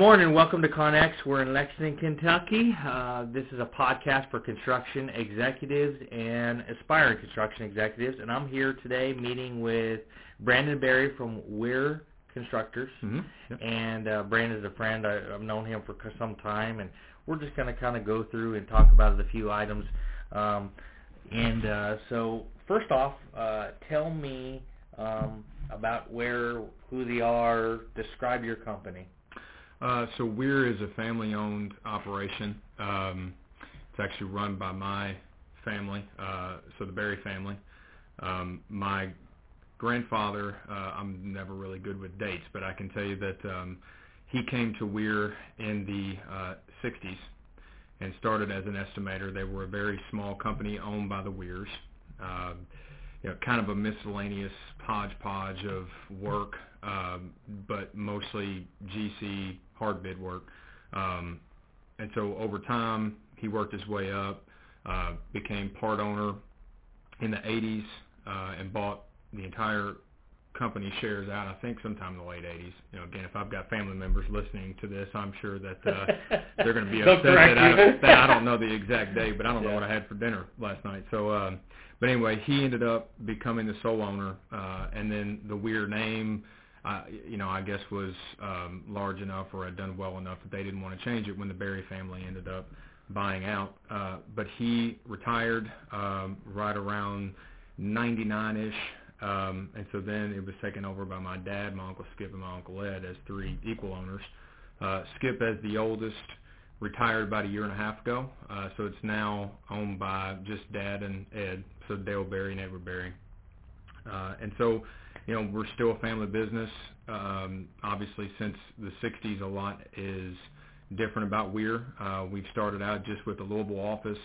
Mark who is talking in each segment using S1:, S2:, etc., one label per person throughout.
S1: morning. Welcome to ConX. We're in Lexington, Kentucky. Uh, this is a podcast for construction executives and aspiring construction executives. And I'm here today meeting with Brandon Berry from Wehr Constructors.
S2: Mm-hmm. Yep.
S1: And uh, Brandon's a friend. I, I've known him for some time. And we're just going to kind of go through and talk about a few items. Um, and uh, so, first off, uh, tell me um, about Wehr, who they are. Describe your company.
S2: Uh, so Wehr is a family-owned operation. Um, it's actually run by my family, uh, so the Berry family. Um, my grandfather, uh, I'm never really good with dates, but I can tell you that um, he came to Wehr in the uh, 60s and started as an estimator. They were a very small company owned by the Wehrs. Uh, you know, kind of a miscellaneous hodgepodge of work, um, but mostly GC hard bid work. Um, and so over time, he worked his way up, uh, became part owner in the 80s, uh, and bought the entire company shares out. I think sometime in the late 80s. You know, again, if I've got family members listening to this, I'm sure that uh, they're going to be upset that I, don't, that I don't know the exact date, but I don't know what I had for dinner last night. So, um, but anyway, he ended up becoming the sole owner, uh, and then the weird name, you know, I guess was um, large enough or had done well enough that they didn't want to change it when the Berry family ended up buying out. Uh, but he retired um, right around 99ish. Um, and so then it was taken over by my dad, my uncle Skip, and my uncle Ed as three equal owners. Uh, Skip, as the oldest, retired about a year and a half ago. Uh, so it's now owned by just dad and Ed, so Dale Berry and Edward Berry. Uh, and so, you know, we're still a family business. Um, obviously, since the 60s, a lot is different about Wehr. Uh, we've started out just with a Louisville office.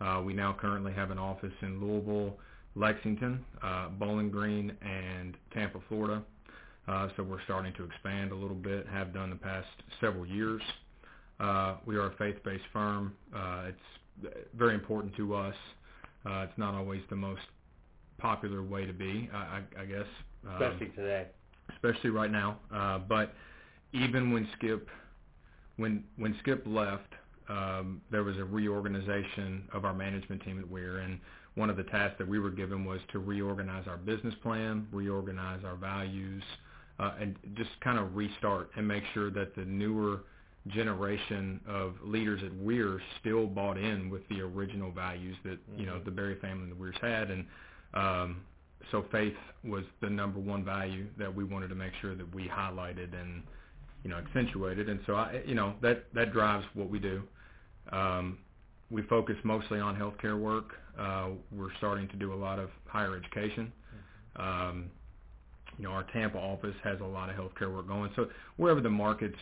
S2: Uh, we now currently have an office in Louisville, Lexington, uh, Bowling Green, and Tampa, Florida. Uh, so we're starting to expand a little bit, have done the past several years. Uh, we are a faith-based firm. Uh, it's very important to us. Uh, it's not always the most popular way to be, I, I, I guess. Um,
S1: Especially today.
S2: especially right now. Uh, but even when Skip, when when Skip left, um, there was a reorganization of our management team at Wehr, and one of the tasks that we were given was to reorganize our business plan, reorganize our values, uh, and just kind of restart and make sure that the newer generation of leaders at Wehr still bought in with the original values that you know
S1: Mhm.
S2: the Berry family and the Wehrs had, and um, so faith was the number one value that we wanted to make sure that we highlighted and you know accentuated. And so I you know that that drives what we do. Um, we focus mostly on healthcare work. Uh, we're starting to do a lot of higher education. Um, you know our Tampa office has a lot of healthcare work going. So wherever the markets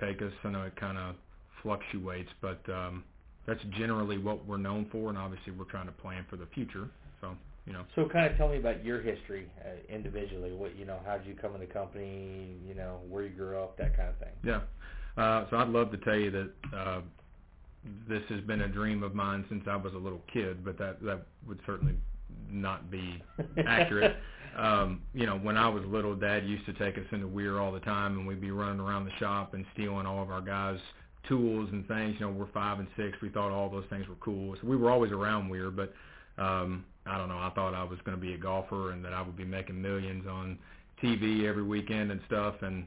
S2: take us I know it kind of fluctuates but um, that's generally what we're known for and obviously we're trying to plan for the future you know
S1: So kind of tell me about your history uh, individually. What you know, how did you come in the company? You know, where you grew up, that kind of thing.
S2: Yeah. Uh, so I'd love to tell you that uh, this has been a dream of mine since I was a little kid, but that that would certainly not be accurate. um, you know, when I was little, Dad used to take us into Wehr all the time, and we'd be running around the shop and stealing all of our guys' tools and things. You know, we're five and six. We thought all those things were cool, so we were always around Wehr. But um, I don't know. I thought I was going to be a golfer and that I would be making millions on TV every weekend and stuff, and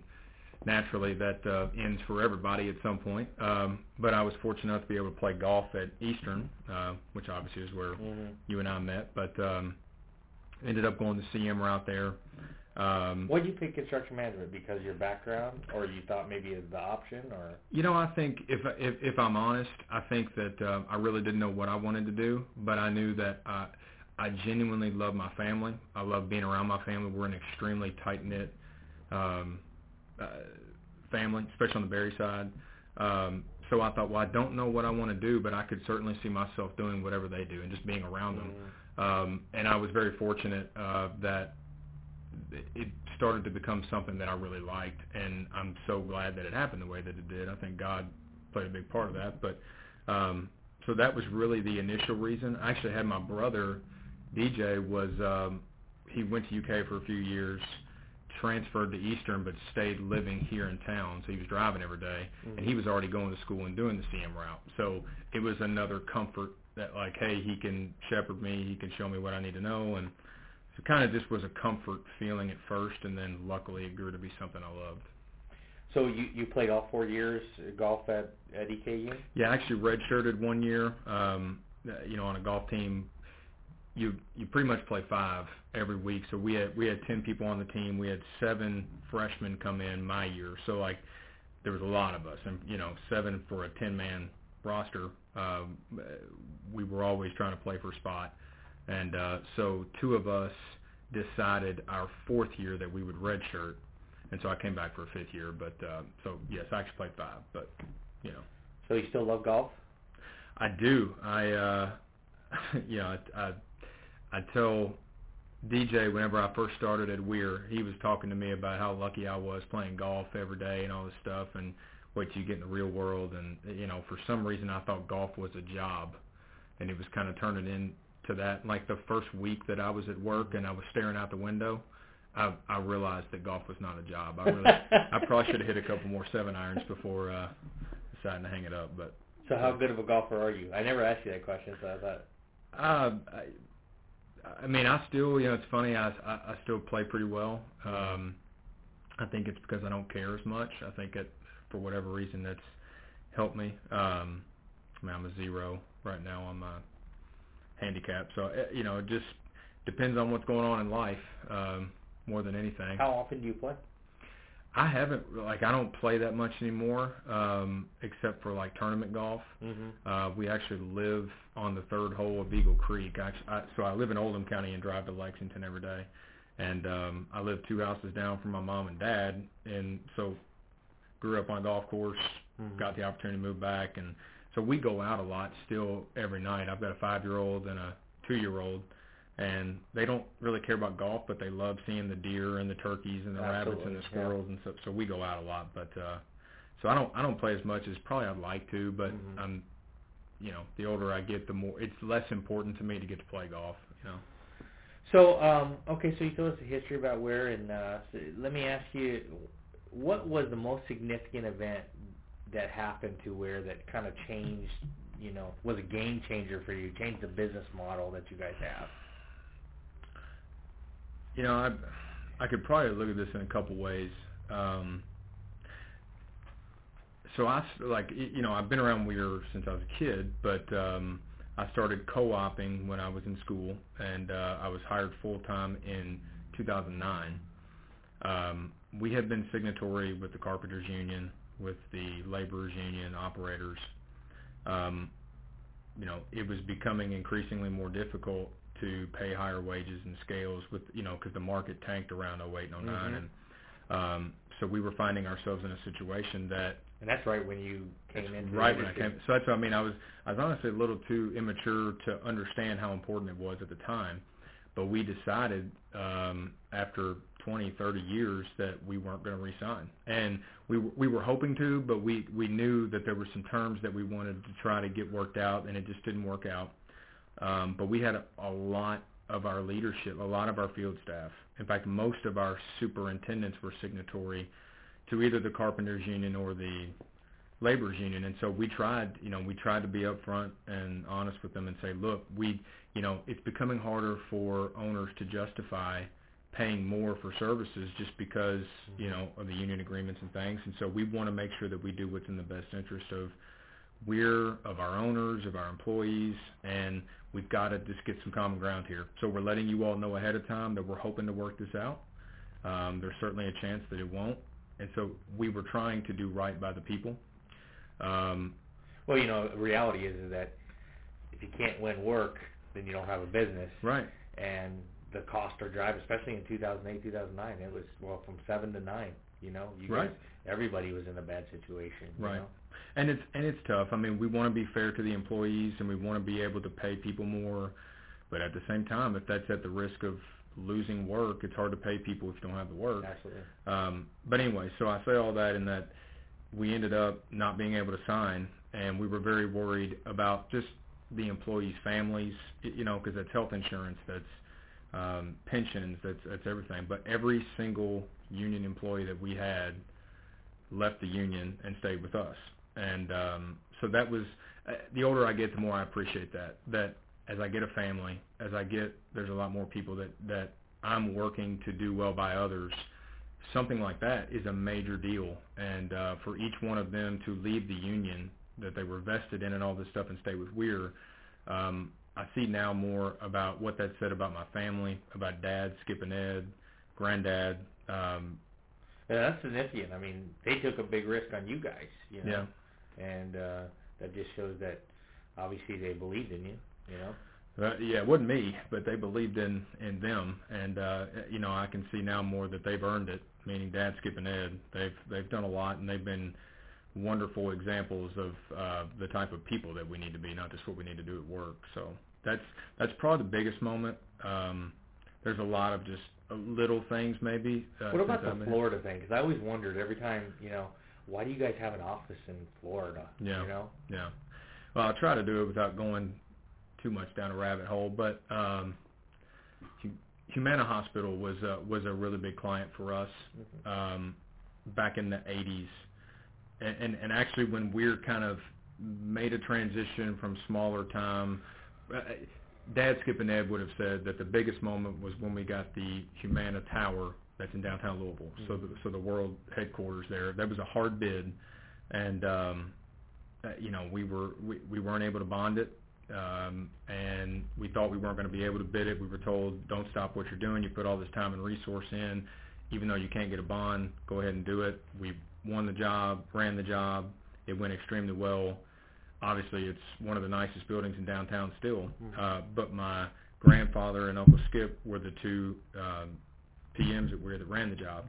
S2: naturally that uh, ends for everybody at some point. Um, but I was fortunate enough to be able to play golf at Eastern, uh, which obviously is where
S1: hmm
S2: you and I met. But um, ended up going the CM route there. Um,
S1: What did you pick construction management because of your background, or you thought maybe it's the option, or
S2: you know, I think if if, if I'm honest, I think that uh, I really didn't know what I wanted to do, but I knew that I I genuinely love my family. I love being around my family. We're an extremely tight knit um, uh, family, especially on the Berry side. Um, so I thought, well, I don't know what I want to do, but I could certainly see myself doing whatever they do and just being around them.
S1: Mhm.
S2: Um, and I was very fortunate uh, that it started to become something that I really liked, and I'm so glad that it happened the way that it did. I think God played a big part of that. But um, so that was really the initial reason. I actually had my brother, DJ, was um, he went to UK for a few years transferred to Eastern but stayed living here in town, so he was driving every day,
S1: Mhm.
S2: and he was already going to school and doing the CM route. So it was another comfort that like, hey, he can shepherd me, he can show me what I need to know, and so kind of just was a comfort feeling at first, and then luckily it grew to be something I loved.
S1: So you you played all four years golf at at EKU?
S2: Yeah, I actually redshirted one year. Um, you know, on a golf team, you you pretty much play five every week. So we had we had ten people on the team. We had seven freshmen come in my year. So like there was a lot of us, and you know, seven for a ten man roster. Um, we were always trying to play for spot, and uh, so two of us decided our fourth year that we would redshirt, and so I came back for a fifth year. But uh, so yes, I actually played five, but you know.
S1: So you still love golf?
S2: I do. I uh you know, I, I I tell DJ whenever I first started at Wehr, he was talking to me about how lucky I was playing golf every day and all this stuff and wait till you get in the real world and you know, for some reason I thought golf was a job and it was kind of turning into that like the first week that I was at work and I was staring out the window I I realized that golf was not a job. I really I probably should have hit a couple more seven irons before uh deciding to hang it up, but
S1: So how good of a golfer are you? I never asked you that question, so I thought.
S2: Uh, I, I mean, I still, you know, it's funny. I, I I still play pretty well. Um, I think it's because I don't care as much. I think it, for whatever reason, that's helped me. Um, I mean, I'm a zero right now on my handicap, so eh, you know, it just depends on what's going on in life um, more than anything.
S1: How often do you play?
S2: I haven't like I don't play that much anymore, um, except for like tournament golf.
S1: Mm-hmm.
S2: Uh, we actually live on the third hole of Eagle Creek. I, I, so I live in Oldham County and drive to Lexington every day. And um, I live two houses down from my mom and dad, and so grew up on a golf course.
S1: Mhm.
S2: Got the opportunity to move back, and so we go out a lot still every night. I've got a five-year-old and a two-year-old, and they don't really care about golf, but they love seeing the deer and the turkeys and the rabbits and
S1: Absolutely,
S2: the
S1: yeah.
S2: squirrels and stuff. So we go out a lot, but uh, so I don't I don't play as much as probably I'd like to, but
S1: Mhm.
S2: I'm you know the older I get, the more it's less important to me to get to play golf. You know.
S1: So, um, okay, so you told us the history about Wehr, and uh, so let me ask you, what was the most significant event that happened to Wehr that kind of changed, you know, was a game changer for you, changed the business model that you guys have?
S2: You know, I I could probably look at this in a couple ways. Um, so I like you know I've been around Wehr since I was a kid, but um, I started co-oping when I was in school, and uh, I was hired full time in 2009. Um, we had been signatory with the Carpenters Union, with the Laborers Union, operators. Um, you know, it was becoming increasingly more difficult to pay higher wages and scales with you know because the market tanked around 08 and 09
S1: Mhm.
S2: and um so we were finding ourselves in a situation that
S1: And that's right when you came in
S2: right when I came so that's what I mean I was I was honestly a little too immature to understand how important it was at the time but we decided um after 20 30 years that we weren't going to resign. And we we were hoping to but we we knew that there were some terms that we wanted to try to get worked out and it just didn't work out um, but we had a, a lot of our leadership, a lot of our field staff. In fact, most of our superintendents were signatory to either the carpenters union or the laborers union. And so we tried, you know, we tried to be upfront and honest with them and say, look, we, you know, it's becoming harder for owners to justify paying more for services just because, you know, of the union agreements and things. And so we want to make sure that we do what's in the best interest of we're of our owners, of our employees, and we've got to just get some common ground here. So we're letting you all know ahead of time that we're hoping to work this out. Um, there's certainly a chance that it won't, and so we were trying to do right by the people. Um,
S1: Well, you know, the reality is, is that if you can't win work, then you don't have a business.
S2: right,
S1: And the cost are drive, especially in 2008, 2009. It was well from seven to nine. You know, you
S2: Right.
S1: guys, everybody was in a bad situation. you
S2: Right.
S1: know?
S2: and it's and it's tough. I mean, we want to be fair to the employees, and we want to be able to pay people more, but at the same time, if that's at the risk of losing work, it's hard to pay people if you don't have the work.
S1: Absolutely.
S2: Um, but anyway, so I say all that in that we ended up not being able to sign, and we were very worried about just the employees' families, you know, because that's health insurance. That's um, pensions. That's that's everything. But every single union employee that we had left the union and stayed with us. And um, so that was uh, the older I get, the more I appreciate that. That as I get a family, as I get, there's a lot more people that that I'm working to do well by others. Something like that is a major deal, and uh, for each one of them to leave the union that they were vested in and all this stuff and stay with Wehr, um, I see now more about what that said about my family, about Dad, Skip and Ed, Granddad. Um,
S1: yeah, that's significant. I mean, they took a big risk on you guys, you know,
S2: yeah.
S1: and uh, that just shows that obviously they believed in you, you know.
S2: Uh, yeah, it wasn't me, but they believed in in them, and uh, you know I can see now more that they've earned it. Meaning Dad, Skip, and Ed, they've they've done a lot, and they've been wonderful examples of uh, the type of people that we need to be, not just what we need to do at work. So that's that's probably the biggest moment. Um, there's a lot of just little things maybe.
S1: Uh, what about the Florida thing? Because I always wondered every time, you know, why do you guys have an office in Florida?
S2: Yeah.
S1: You know.
S2: Yeah. Well, I'll try to do it without going too much down a rabbit hole, but um, Humana Hospital was a, was a really big client for us mm-hmm. um, back in the 80s, and, and and actually when we're kind of made a transition from smaller time. Uh, Dad, Skip, and Ed would have said that the biggest moment was when we got the Humana Tower that's in downtown Louisville. Mm-hmm. So the so the world headquarters there. That was a hard bid, and um, uh, you know we were we, we weren't able to bond it um, and we thought we weren't going to be able to bid it. We were told, don't stop what you're doing. You put all this time and resource in. Even though you can't get a bond, go ahead and do it. We won the job, ran the job. It went extremely well. Obviously, it's one of the nicest buildings in downtown still. Mm-hmm. Uh, but my grandfather and Uncle Skip were the two um, PMs that were that ran the job.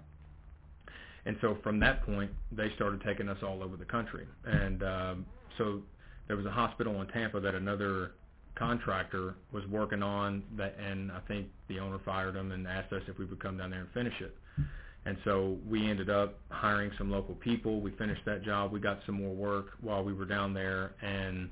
S2: And so from that point, they started taking us all over the country. And um, so there was a hospital in Tampa that another contractor was working on that and I think the owner fired him and asked us if we would come down there and finish it. And so we ended up hiring some local people. We finished that job. We got some more work while we were down there and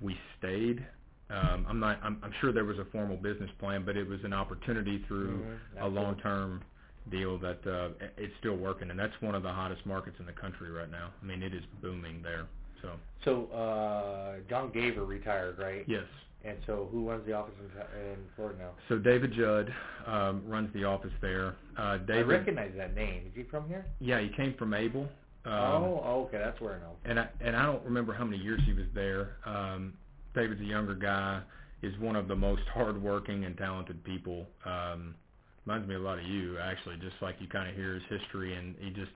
S2: we stayed. Um, I'm not. I'm, I'm sure there was a formal business plan, but it was an opportunity through mm-hmm. a long-term deal that uh, it's still working, and that's one of the hottest markets in the country right now. I mean, it is booming there. So
S1: So uh, John Gaver retired, right?
S2: yes.
S1: And so who runs the office in, in Florida now?
S2: So David Judd um, runs the office there. Uh, David,
S1: I recognize that name. Is he from here?
S2: Yeah, he came from Abel. Um,
S1: oh, oh, okay, that's where I know.
S2: And I and I don't remember how many years he was there. Um, David's a younger guy. Is one of the most hardworking and talented people. Um, reminds me a lot of you, actually. Just like you kind of hear his history, and he just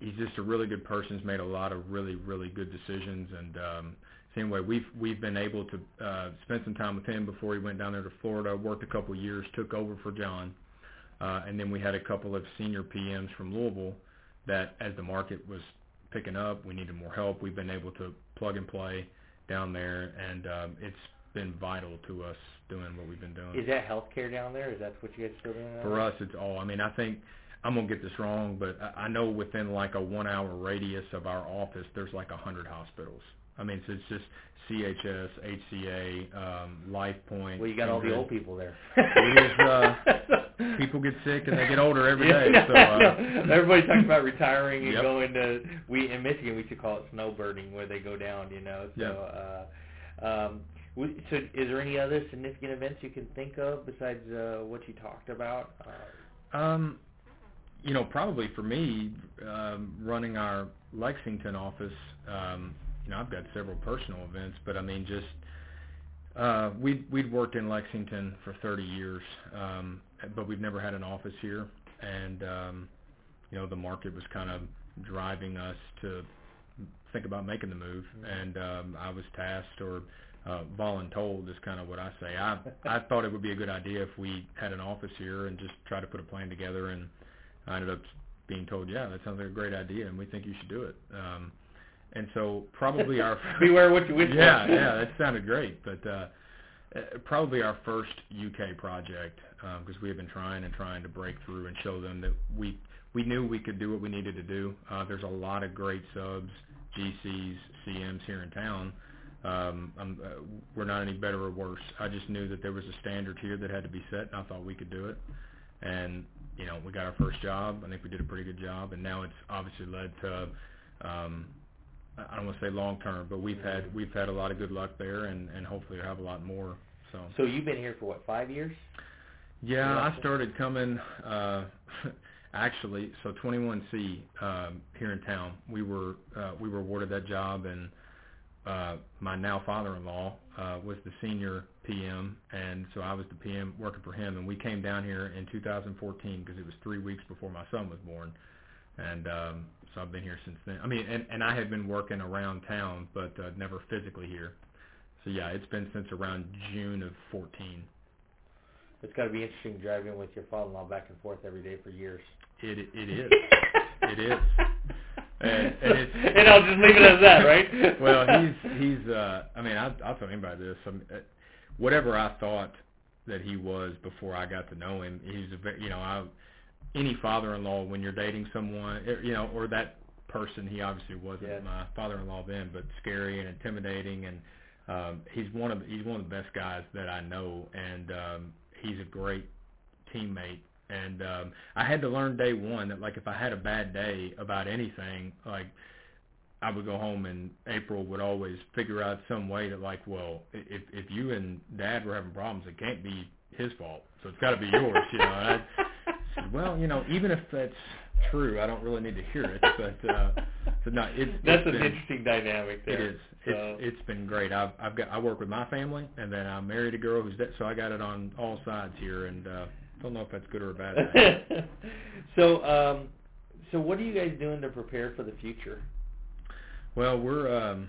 S2: he's just a really good person. He's made a lot of really, really good decisions. And um, so anyway, we've we've been able to uh, spend some time with him before he went down there to Florida. Worked a couple of years, took over for John, uh, and then we had a couple of senior PMs from Louisville that, as the market was picking up, we needed more help. We've been able to plug and play down there, and um, it's been vital to us doing what we've been doing.
S1: Is that healthcare down there? Is that what you guys still doing?
S2: For us, it's all. I mean, I think I'm gonna get this wrong, but I know within like a one hour radius of our office, there's like a hundred hospitals. I mean, so it's just CHS, HCA, um, Life Point.
S1: Well, you got all the old people there.
S2: uh, people get sick and they get older every day.
S1: Yeah,
S2: so, uh,
S1: no. Everybody talks about retiring and
S2: yep.
S1: going to. We in Michigan we should call it snowbirding, where they go down. You know. So.
S2: Yep.
S1: Uh, um, so, is there any other significant events you can think of besides uh, what you talked about?
S2: Uh, um, you know, probably for me, um, running our Lexington office, um, you know, I've got several personal events, but I mean, just uh, we'd we'd worked in Lexington for 30 years, um, but we've never had an office here, and um, you know, the market was kind of driving us to think about making the move, and um, I was tasked or uh, voluntold is kind of what I say. I I thought it would be a good idea if we had an office here and just try to put a plan together and I ended up being told, yeah, that sounds like a great idea, and we think you should do it. Um, and so probably our
S1: beware what you wish
S2: yeah, for. yeah, that sounded great, but uh, uh probably our first UK project because um, we have been trying and trying to break through and show them that we we knew we could do what we needed to do. Uh, there's a lot of great subs, GCs, CMs here in town um, I'm, uh, we're not any better or worse. I just knew that there was a standard here that had to be set, and I thought we could do it. And you know, we got our first job. I think we did a pretty good job, and now it's obviously led to. Um, I don't want to say long term, but we've had we've had a lot of good luck there, and and hopefully have a lot more. So.
S1: So you've been here for what five years?
S2: Yeah, I started coming. uh Actually, so 21C um, here in town, we were uh, we were awarded that job, and uh, my now father-in-law uh, was the senior PM, and so I was the PM working for him. And we came down here in 2014 because it was three weeks before my son was born, and um, so I've been here since then. I mean, and, and I had been working around town, but uh, never physically here. So yeah, it's been since around June of 14.
S1: It's got to be interesting driving with your father-in-law back and forth every day for years.
S2: It it is. it is. And, and, it's,
S1: and I'll just leave it as that, right?
S2: well, he's he's. uh I mean, I'll, I'll tell anybody this. I mean, uh, whatever I thought that he was before I got to know him, he's a you know, I any father-in-law when you're dating someone, er, you know, or that person, he obviously wasn't
S1: Yes.
S2: my father-in-law then, but scary and intimidating, and um, he's one of he's one of the best guys that I know, and um, he's a great teammate. And um, I had to learn day one that like if I had a bad day about anything, like I would go home and April would always figure out some way that like, well, if if you and Dad were having problems, it can't be his fault, so it's got to be yours, you know. And I said, well, you know, even if that's true, I don't really need to hear it, but uh, so no, it's
S1: That's
S2: it's
S1: an
S2: been,
S1: interesting dynamic there.
S2: it is.
S1: So,
S2: It's it's been great. I've I've got I work with my family, and then I married a girl who's that, so I got it on all sides here, and uh, don't know if that's good or a bad thing.
S1: so, um, so what are you guys doing to prepare for the future?
S2: Well, we're um,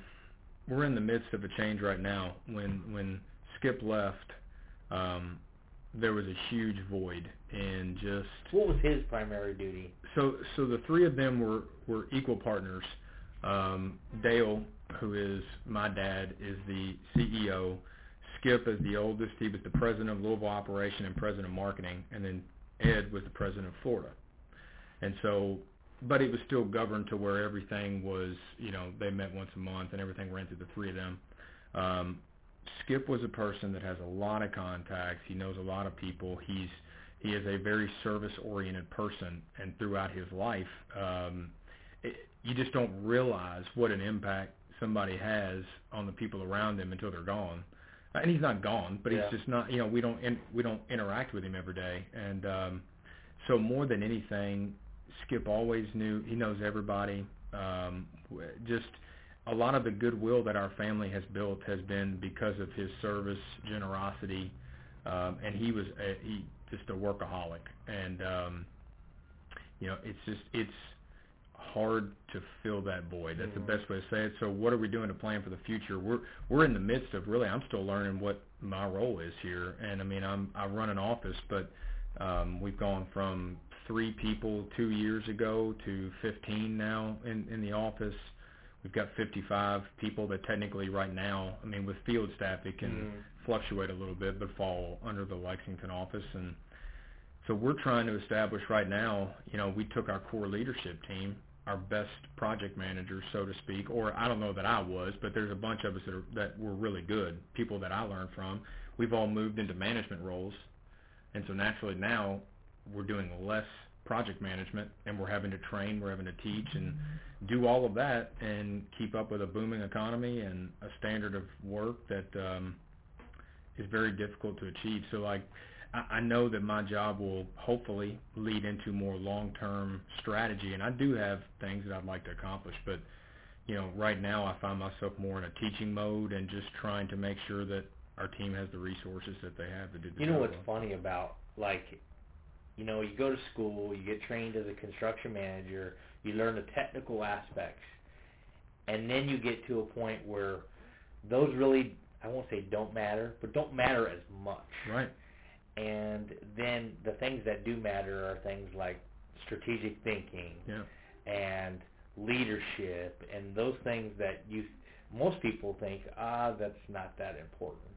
S2: we're in the midst of a change right now. When when Skip left, um, there was a huge void and just
S1: What was his primary duty?
S2: so so the three of them were were equal partners. Um, Dale, who is my dad, is the CEO. Skip is the oldest. He was the president of Louisville operation and president of marketing, and then Ed was the president of Florida. And so, but it was still governed to where everything was, you know, they met once a month and everything ran through the three of them. Um, Skip was a person that has a lot of contacts. He knows a lot of people. He's he is a very service-oriented person, and throughout his life, um, it, you just don't realize what an impact somebody has on the people around them until they're gone. And he's not gone, but
S1: Yeah.
S2: he's just not. You know, we don't in, we don't interact with him every day, and um, so more than anything, Skip always knew he knows everybody. Um, just a lot of the goodwill that our family has built has been because of his service, generosity, um, and he was a, he just a workaholic. And um, you know, it's just it's hard to fill that void. That's
S1: Mhm.
S2: the best way to say it. So, what are we doing to plan for the future? We're we're in the midst of really. I'm still learning what my role is here, and I mean, I'm I run an office, but um, we've gone from three people two years ago to 15 now in in the office. We've got 55 people that technically right now, I mean, with field staff, it can
S1: Mhm.
S2: fluctuate a little bit, but fall under the Lexington office. And so we're trying to establish right now, you know, we took our core leadership team, our best project managers, so to speak, or I don't know that I was, but there's a bunch of us that, are, that were really good, people that I learned from. We've all moved into management roles. And so naturally now we're doing less project management and we're having to train, we're having to teach and do all of that and keep up with a booming economy and a standard of work that um, is very difficult to achieve. So like I, I know that my job will hopefully lead into more long-term strategy and I do have things that I'd like to accomplish, but you know, right now I find myself more in a teaching mode and just trying to make sure that our team has the resources that they have to do the
S1: You know
S2: job
S1: what's
S2: well.
S1: funny about like, you know, you go to school, you get trained as a construction manager, you learn the technical aspects, and then you get to a point where those really, I won't say don't matter, but don't matter as much.
S2: Right.
S1: And then the things that do matter are things like strategic thinking
S2: Yeah.
S1: and leadership and those things that you most people think ah that's not that important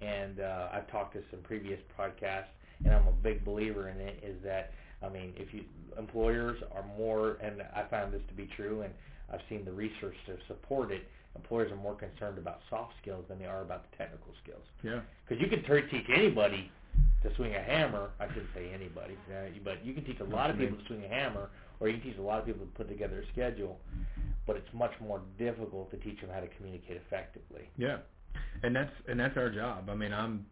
S1: and uh, I've talked to some previous podcasts and I'm a big believer in it is that I mean if you employers are more and I found this to be true and I've seen the research to support it employers are more concerned about soft skills than they are about the technical skills.
S2: Yeah.
S1: Because you can t- teach anybody to swing a hammer. I shouldn't say anybody, uh, but you can teach a lot of people to swing a hammer, or you can teach a lot of people to put together a schedule. But it's much more difficult to teach them how to communicate effectively.
S2: Yeah, and that's and that's our job. I mean, I'm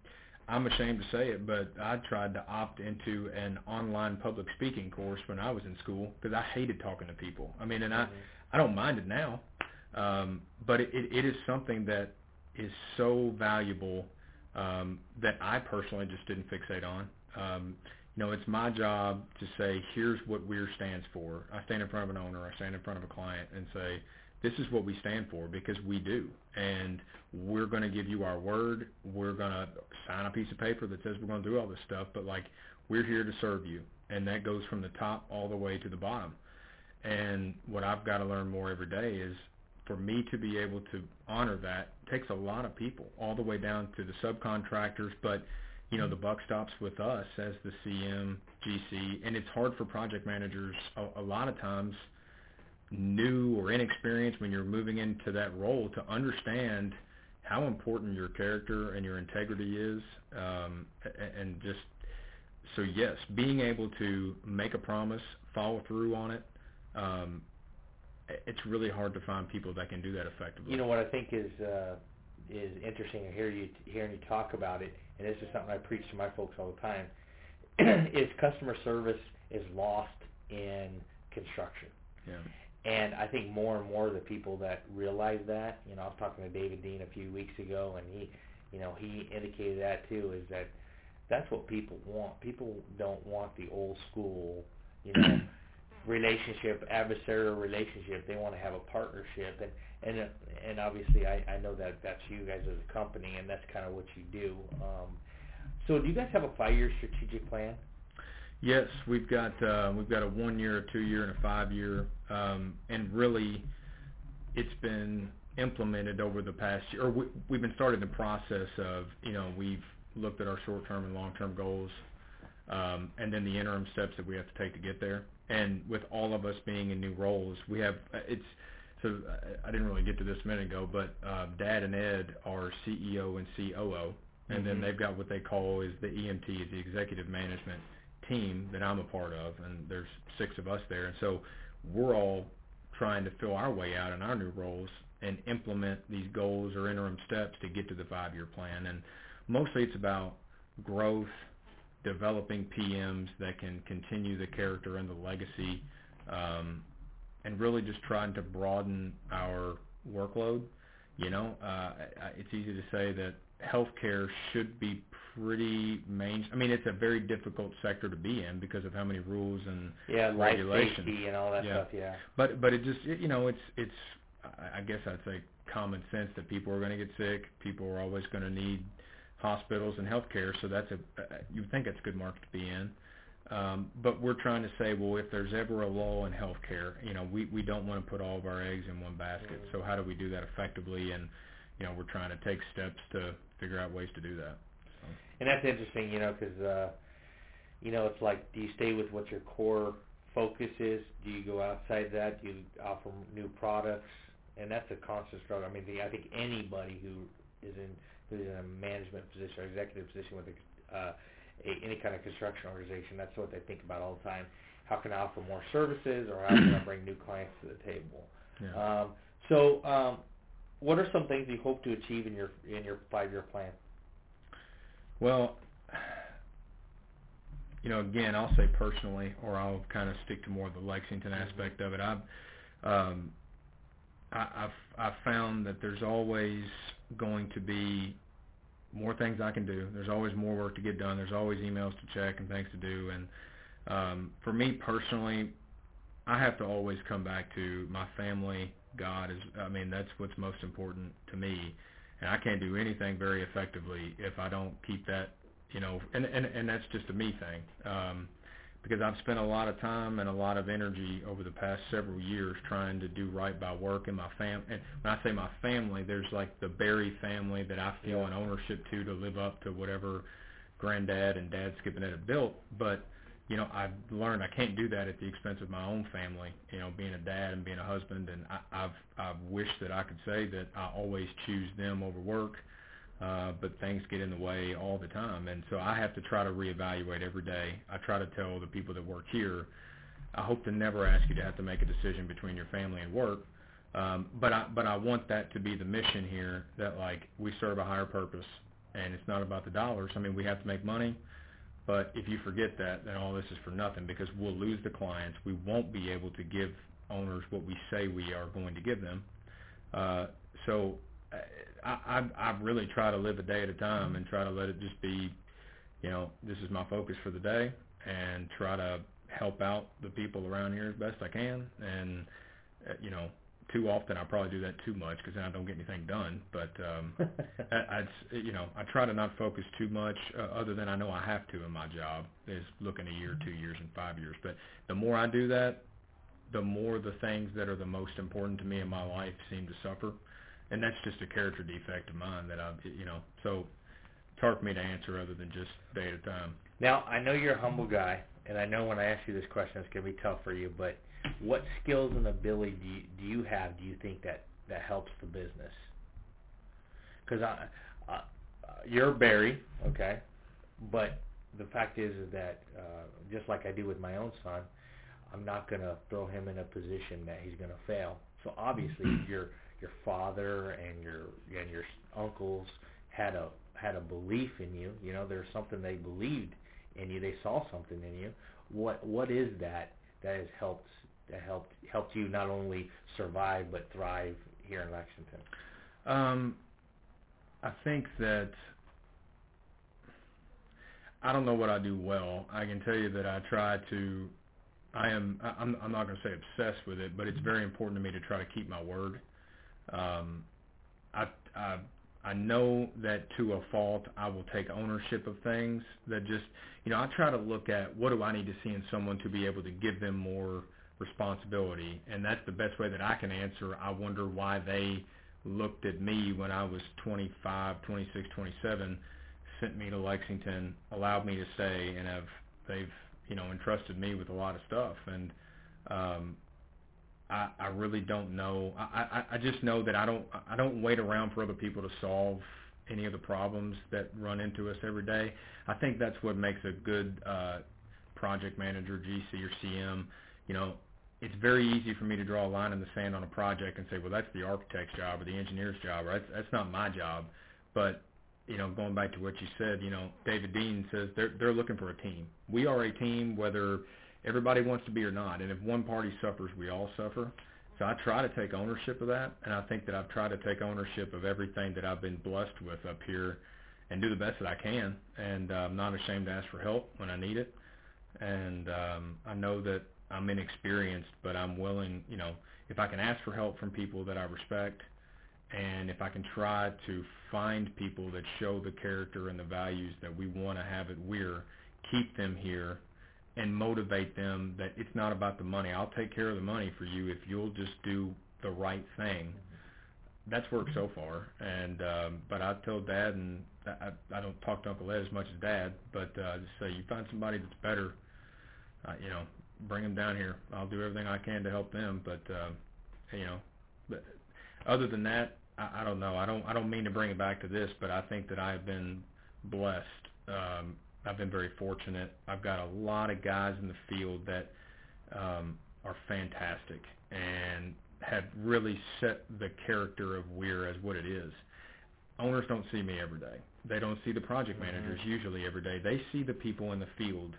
S2: I'm ashamed to say it, but I tried to opt into an online public speaking course when I was in school because I hated talking to people. I mean, and I I don't mind it now, um, but it, it, it is something that is so valuable um, that I personally just didn't fixate on. Um, you know, it's my job to say, here's what WEHR stands for. I stand in front of an owner, I stand in front of a client and say, this is what we stand for because we do. And we're going to give you our word. We're going to sign a piece of paper that says we're going to do all this stuff, but like we're here to serve you. And that goes from the top all the way to the bottom. And what I've got to learn more every day is for me to be able to honor that takes a lot of people, all the way down to the subcontractors. But you know, the buck stops with us as the CM, GC, and it's hard for project managers a, a lot of times, new or inexperienced when you're moving into that role, to understand how important your character and your integrity is, um, and just so yes, being able to make a promise, follow through on it, um, it's really hard to find people that can do that effectively.
S1: You know what I think is uh, is interesting to hear you hearing you talk about it, and this is something I preach to my folks all the time. is customer service is lost in construction.
S2: Yeah.
S1: And I think more and more of the people that realize that, you know, I was talking to David Dean a few weeks ago, and he, you know, he indicated that too, is that that's what people want. People don't want the old school, you know, relationship, adversarial relationship. They want to have a partnership, and and and obviously, I I know that that's you guys as a company, and that's kind of what you do. Um, so, do you guys have a five-year strategic plan?
S2: Yes, we've got uh, we've got a one-year, a two-year, and a five-year, um, and really, it's been implemented over the past year. Or we, we've been starting the process of you know we've looked at our short-term and long-term goals, um, and then the interim steps that we have to take to get there and with all of us being in new roles, we have it's. So I didn't really get to this a minute ago, but uh, Dad and Ed are CEO and COO, and mm-hmm. then they've got what they call is the EMT, the executive management team that I'm a part of, and there's six of us there, and so we're all trying to fill our way out in our new roles and implement these goals or interim steps to get to the five-year plan. And mostly it's about growth, developing PMs that can continue the character and the legacy, um, and really just trying to broaden our workload. You know, uh, it's easy to say that healthcare should be pretty main. I mean, it's a very difficult sector to be in because of how many rules and
S1: yeah,
S2: regulations.
S1: safety and all that
S2: yeah.
S1: stuff. Yeah.
S2: But but it just you know it's it's I guess I'd say common sense that people are going to get sick. People are always going to need hospitals and healthcare, so that's a you think it's a good market to be in. Um, but we're trying to say, well, if there's ever a lull in healthcare, you know, we we don't want to put all of our eggs in one basket. Mm-hmm. So how do we do that effectively? And you know, we're trying to take steps to figure out ways to do that.
S1: And that's interesting, you know, because uh, you know, it's like, do you stay with what your core focus is? Do you go outside that? Do you offer new products? And that's a constant struggle. I mean, the, I think anybody who is in who's in a management position or executive position with a, uh, a, any kind of construction organization, that's what they think about all the time. How can I offer more services, or how can I bring new clients to the table?
S2: Yeah.
S1: Um, so, um, what are some things you hope to achieve in your in your five year plan?
S2: Well, you know, again, I'll say personally, or I'll kind of stick to more of the Lexington aspect of it. I've um, I, I've I've found that there's always going to be more things I can do. There's always more work to get done. There's always emails to check and things to do. And um, for me personally, I have to always come back to my family. God is, I mean, that's what's most important to me. And I can't do anything very effectively if I don't keep that, you know, and, and, and that's just a me thing. Um, because I've spent a lot of time and a lot of energy over the past several years trying to do right by work and my fam. And when I say my family, there's like the Berry family that I feel an ownership to to live up to whatever granddad and dad Skip and Ed built. But you know, I've learned I can't do that at the expense of my own family. You know, being a dad and being a husband, and I, I've I've wished that I could say that I always choose them over work, uh, but things get in the way all the time, and so I have to try to reevaluate every day. I try to tell the people that work here, I hope to never ask you to have to make a decision between your family and work, um, but I but I want that to be the mission here that like we serve a higher purpose, and it's not about the dollars. I mean, we have to make money but if you forget that, then all this is for nothing because we'll lose the clients. We won't be able to give owners what we say we are going to give them. Uh, so uh, I, I, I really try to live a day at a time and try to let it just be, you know, this is my focus for the day and try to help out the people around here as best I can. And, uh, you know, too often. I probably do that too much because then I don't get anything done. But um, I, I, you know, I try to not focus too much, uh, other than I know I have to in my job, is looking a year, two years, and five years. But the more I do that, the more the things that are the most important to me in my life seem to suffer, and that's just a character defect of mine that I, you know, so it's hard for me to answer other than just day at a time.
S1: Now I know you're a humble guy, and I know when I ask you this question, it's going to be tough for you, but what skills and ability do you, do you have? Do you think that that helps the business? Because I, uh, you're Berry, okay, but the fact is is that uh, just like I do with my own son, I'm not going to throw him in a position that he's going to fail. So obviously your your father and your and your uncles had a had a belief in you. You know, there's something they believed in you. They saw something in you. What what is that that has helped that helped helped you not only survive but thrive here in Lexington?
S2: Um, I think that I don't know what I do well. I can tell you that I try to. I am. I'm, I'm not going to say obsessed with it, but it's very important to me to try to keep my word. Um, I, I I know that to a fault I will take ownership of things that just you know I try to look at what do I need to see in someone to be able to give them more responsibility. And that's the best way that I can answer. I wonder why they looked at me when I was 25, 26, 27, sent me to Lexington, allowed me to stay, and have they've you know entrusted me with a lot of stuff. And um, I, I really don't know. I, I, I just know that I don't I don't wait around for other people to solve any of the problems that run into us every day. I think that's what makes a good uh, project manager, GC or CM. You know, it's very easy for me to draw a line in the sand on a project and say, well, that's the architect's job or the engineer's job, or that's, that's not my job. But you know, going back to what you said, you know, David Dean says they're they're looking for a team. We are a team, whether everybody wants to be or not. And if one party suffers, we all suffer. So I try to take ownership of that, and I think that I've tried to take ownership of everything that I've been blessed with up here, and do the best that I can. And uh, I'm not ashamed to ask for help when I need it. And um, I know that I'm inexperienced, but I'm willing, you know, if I can ask for help from people that I respect and if I can try to find people that show the character and the values that we want to have at Wehr, keep them here and motivate them that it's not about the money. I'll take care of the money for you if you'll just do the right thing. That's worked so far, and um, but I told Dad, and I, I don't talk to Uncle Ed as much as Dad, but uh, just say you find somebody that's better, uh, you know, bring them down here. I'll do everything I can to help them. But uh, you know, but other than that, I, I don't know. I don't I don't mean to bring it back to this, but I think that I have been blessed. Um, I've been very fortunate. I've got a lot of guys in the field that um, are fantastic and have really set the character of Wehr as what it is. Owners don't see me every day. They don't see the project mm-hmm. managers mm-hmm. usually every day. They see the people in the field.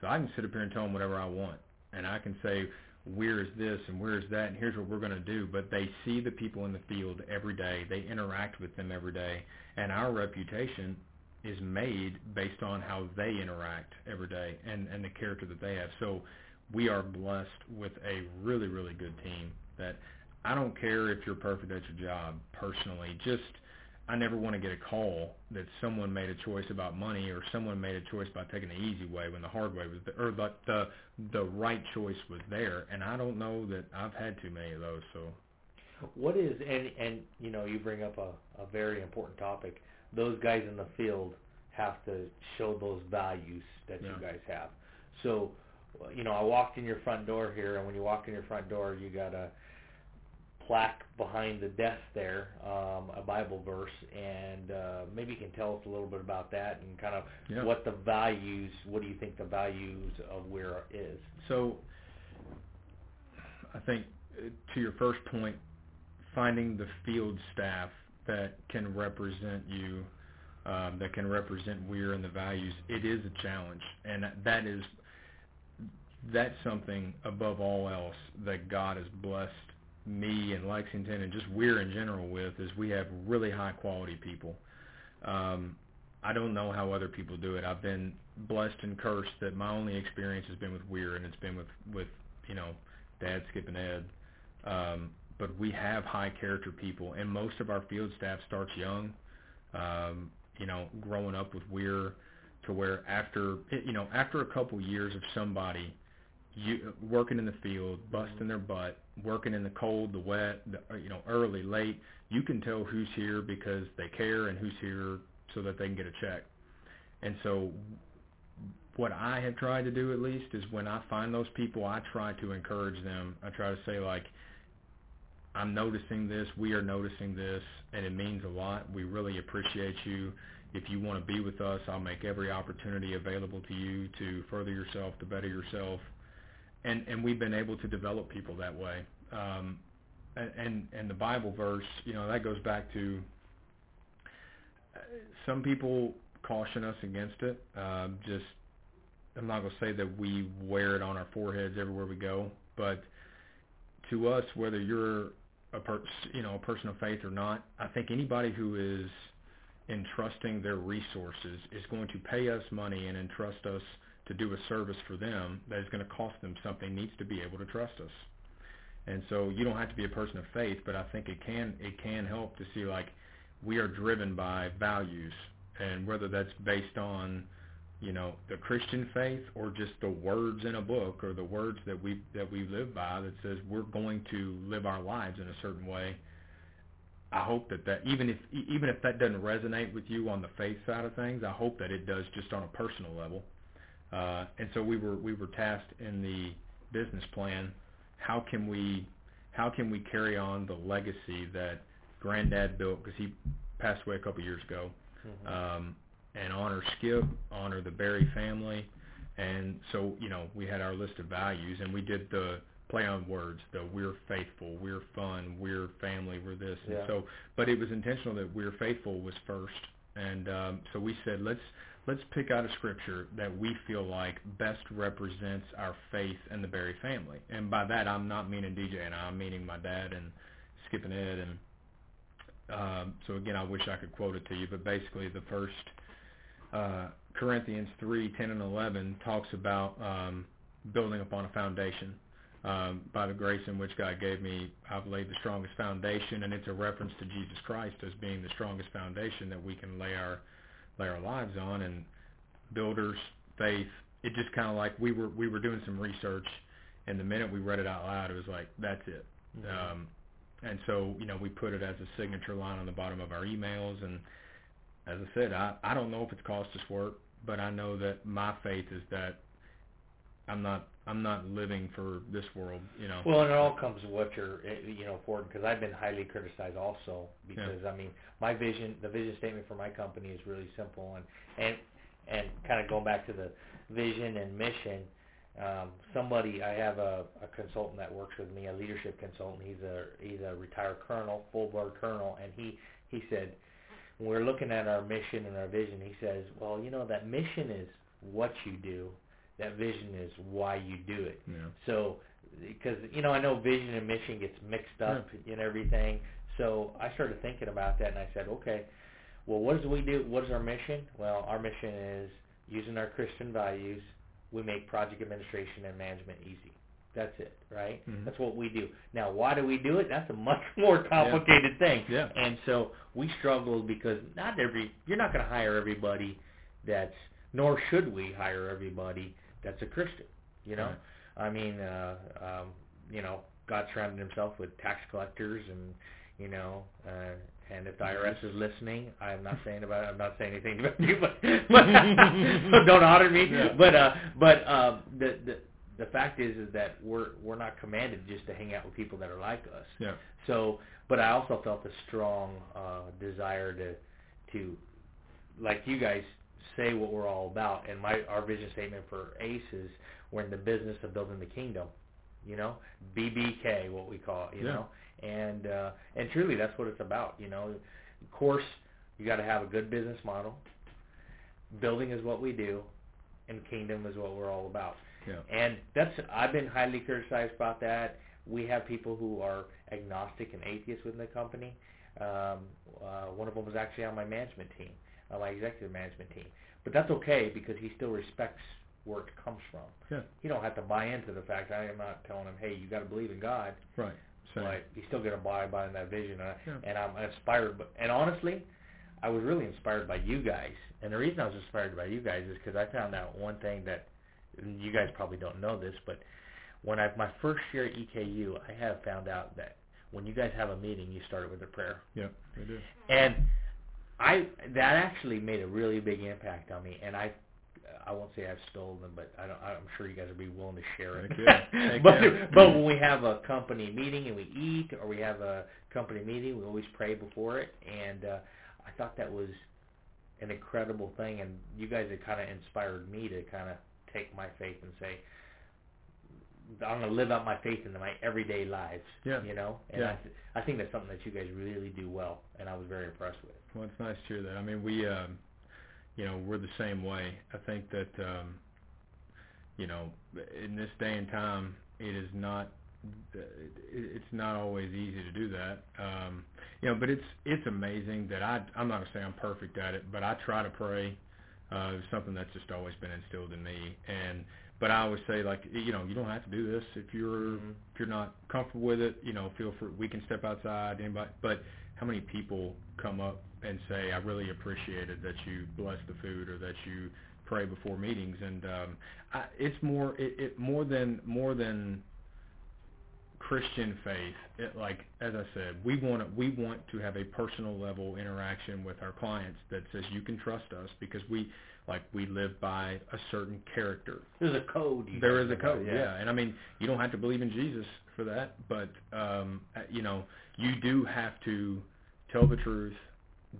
S2: So I can sit up here and tell them whatever I want and I can say where is this and where is that and here's what we're going to do but they see the people in the field every day. They interact with them every day. And our reputation is made based on how they interact every day and and the character that they have. So we are blessed with a really really good team that I don't care if you're perfect at your job personally just I never want to get a call that someone made a choice about money or someone made a choice by taking the easy way when the hard way was there, or but the the right choice was there. And I don't know that I've had too many of those. So,
S1: what is and and you know you bring up a a very important topic. Those guys in the field have to show those values that yeah. you guys have. So, you know, I walked in your front door here, and when you walk in your front door, you got a plaque behind the desk there, um, a Bible verse, and uh, maybe you can tell us a little bit about that and kind of
S2: Yeah.
S1: what the values. What do you think the values of Wehr is?
S2: So, I think uh, to your first point, finding the field staff that can represent you, um, that can represent Wehr and the values, it is a challenge, and that is that's something above all else that God has blessed me and Lexington and just Wehr in general with is we have really high quality people. Um, I don't know how other people do it. I've been blessed and cursed that my only experience has been with Wehr and it's been with with you know Dad, Skip, and Ed. Um, but we have high character people, and most of our field staff starts young. Um, you know, growing up with Wehr, to where after you know after a couple years of somebody you working in the field, busting their butt, working in the cold, the wet, the, uh, you know, early, late, you can tell who's here because they care and who's here so that they can get a check. And so what I have tried to do at least is when I find those people, I try to encourage them. I try to say like, I'm noticing this, we are noticing this, and it means a lot. We really appreciate you. If you want to be with us, I'll make every opportunity available to you to further yourself, to better yourself. And and we've been able to develop people that way. Um, and, and the Bible verse, you know, that goes back to uh, some people caution us against it. Um, just I'm not going to say that we wear it on our foreheads everywhere we go, but to us, whether you're a per, you know a person of faith or not, I think anybody who is entrusting their resources is going to pay us money and entrust us to do a service for them that is going to cost them something needs to be able to trust us. And so you don't have to be a person of faith, but I think it can it can help to see like we are driven by values and whether that's based on you know the Christian faith or just the words in a book or the words that we that we live by that says we're going to live our lives in a certain way. I hope that that even if even if that doesn't resonate with you on the faith side of things, I hope that it does just on a personal level. Uh, and so we were we were tasked in the business plan. How can we how can we carry on the legacy that Granddad built because he passed away a couple years ago,
S1: Mm-hmm.
S2: um, and honor Skip, honor the Berry family, and so you know we had our list of values and we did the play on words the we're faithful we're fun we're family we're this and so but it was intentional that we're faithful was first and um, so we said let's let's pick out a scripture that we feel like best represents our faith and the Berry family. And by that, I'm not meaning DJ and I, I'm meaning my dad and Skip and Ed. And um, so again, I wish I could quote it to you, but basically the first uh, Corinthians 3, 10 and 11 talks about um, building upon a foundation. Um, by the grace in which God gave me, I've laid the strongest foundation, and it's a reference to Jesus Christ as being the strongest foundation that we can lay our lay our lives on and builders faith it just kind of like we were we were doing some research and the minute we read it out loud it was like that's it
S1: Mhm.
S2: um and so you know we put it as a signature line on the bottom of our emails and as i said i i don't know if it's cost us work but i know that my faith is that i'm not i'm not living for this world you know
S1: Well, and it all comes to what you're, eh, you know, important. Because I've been highly criticized also. Because I mean, my vision, the vision statement for my company is really simple, and and and kind of going back to the vision and mission. Um, somebody, I have a, a consultant that works with me, a leadership consultant. He's a he's a retired colonel, full board colonel, and he he said when we're looking at our mission and our vision, he says, well, you know, that mission is what you do. That vision is why you do it.
S2: yeah
S1: So, because you know, I know vision and mission gets mixed up in everything. So I started thinking about that, and I said, okay, well, what do we do? What is our mission? Well, our mission is using our Christian values. We make project administration and management easy. That's it, right?
S2: Mhm.
S1: That's what we do. Now, why do we do it? That's a much more complicated thing.
S2: Yeah.
S1: And so we struggled because not every you're not going to hire everybody that's nor should we hire everybody that's a Christian. You know,
S2: Right.
S1: I mean, uh, um, you know, God surrounded himself with tax collectors and you know, uh, And if the IRS is listening, I'm not saying about I'm not saying anything about you, but, but so don't audit me.
S2: Yeah.
S1: But uh, but um, the the the fact is is that we're we're not commanded just to hang out with people that are like us.
S2: Yeah.
S1: So, but I also felt a strong uh, desire to to like you guys say what we're all about. And my our vision statement for ACE is we're in the business of building the kingdom. You know, BBK, what we call it. You
S2: Yeah.
S1: know, and uh, and truly that's what it's about. You know, of course you got to have a good business model. Building is what we do, and kingdom is what we're all about.
S2: Yeah.
S1: And that's I've been highly criticized about that. We have people who are agnostic and atheists within the company. Um, uh, one of them was actually on my management team, uh, my executive management team. But that's okay because he still respects where it comes from.
S2: Yeah.
S1: He don't have to buy into the fact. I am not telling him, hey, you got to believe in God,
S2: Right. Same.
S1: but he's still going to buy by that vision. And, I,
S2: Yeah.
S1: and I'm inspired. But and honestly, I was really inspired by you guys. And the reason I was inspired by you guys is because I found out one thing that you guys probably don't know this, but when I my first year at EKU, I have found out that when you guys have a meeting, you start it with a prayer,
S2: Yeah. They do.
S1: and I that actually made a really big impact on me. And I I won't say I've stolen them, but I don't, I'm sure you guys would be willing to share it.
S2: Heck yeah. Heck
S1: but
S2: yeah.
S1: but when we have a company meeting and we eat, or we have a company meeting, we always pray before it. And uh, I thought that was an incredible thing, and you guys have kind of inspired me to kind of take my faith and say, I'm going to live out my faith in my everyday lives.
S2: Yeah.
S1: You know, and
S2: Yeah.
S1: I, th- I think that's something that you guys really do well, and I was very impressed with.
S2: Well, it's nice to hear that. I mean, we, um, you know, we're the same way. I think that, um, you know, in this day and time, it is not, it's not always easy to do that. Um, you know, but it's it's amazing that I, I'm not gonna say I'm perfect at it, but I try to pray. Uh, it's something that's just always been instilled in me, and but I always say like, you know, you don't have to do this if you're
S1: Mhm.
S2: if you're not comfortable with it, you know, feel free. We can step outside. Anybody, but how many people come up and say, "I really appreciated that you bless the food or that you pray before meetings," and um, I, it's more it, it more than more than Christian faith. It, like as I said, we want to, we want to have a personal level interaction with our clients that says you can trust us because we like we live by a certain character
S1: There's a code.
S2: There a
S1: live by,
S2: code, yeah. And I mean, you don't have to believe in Jesus for that, but um, uh, you know, you do have to tell the truth,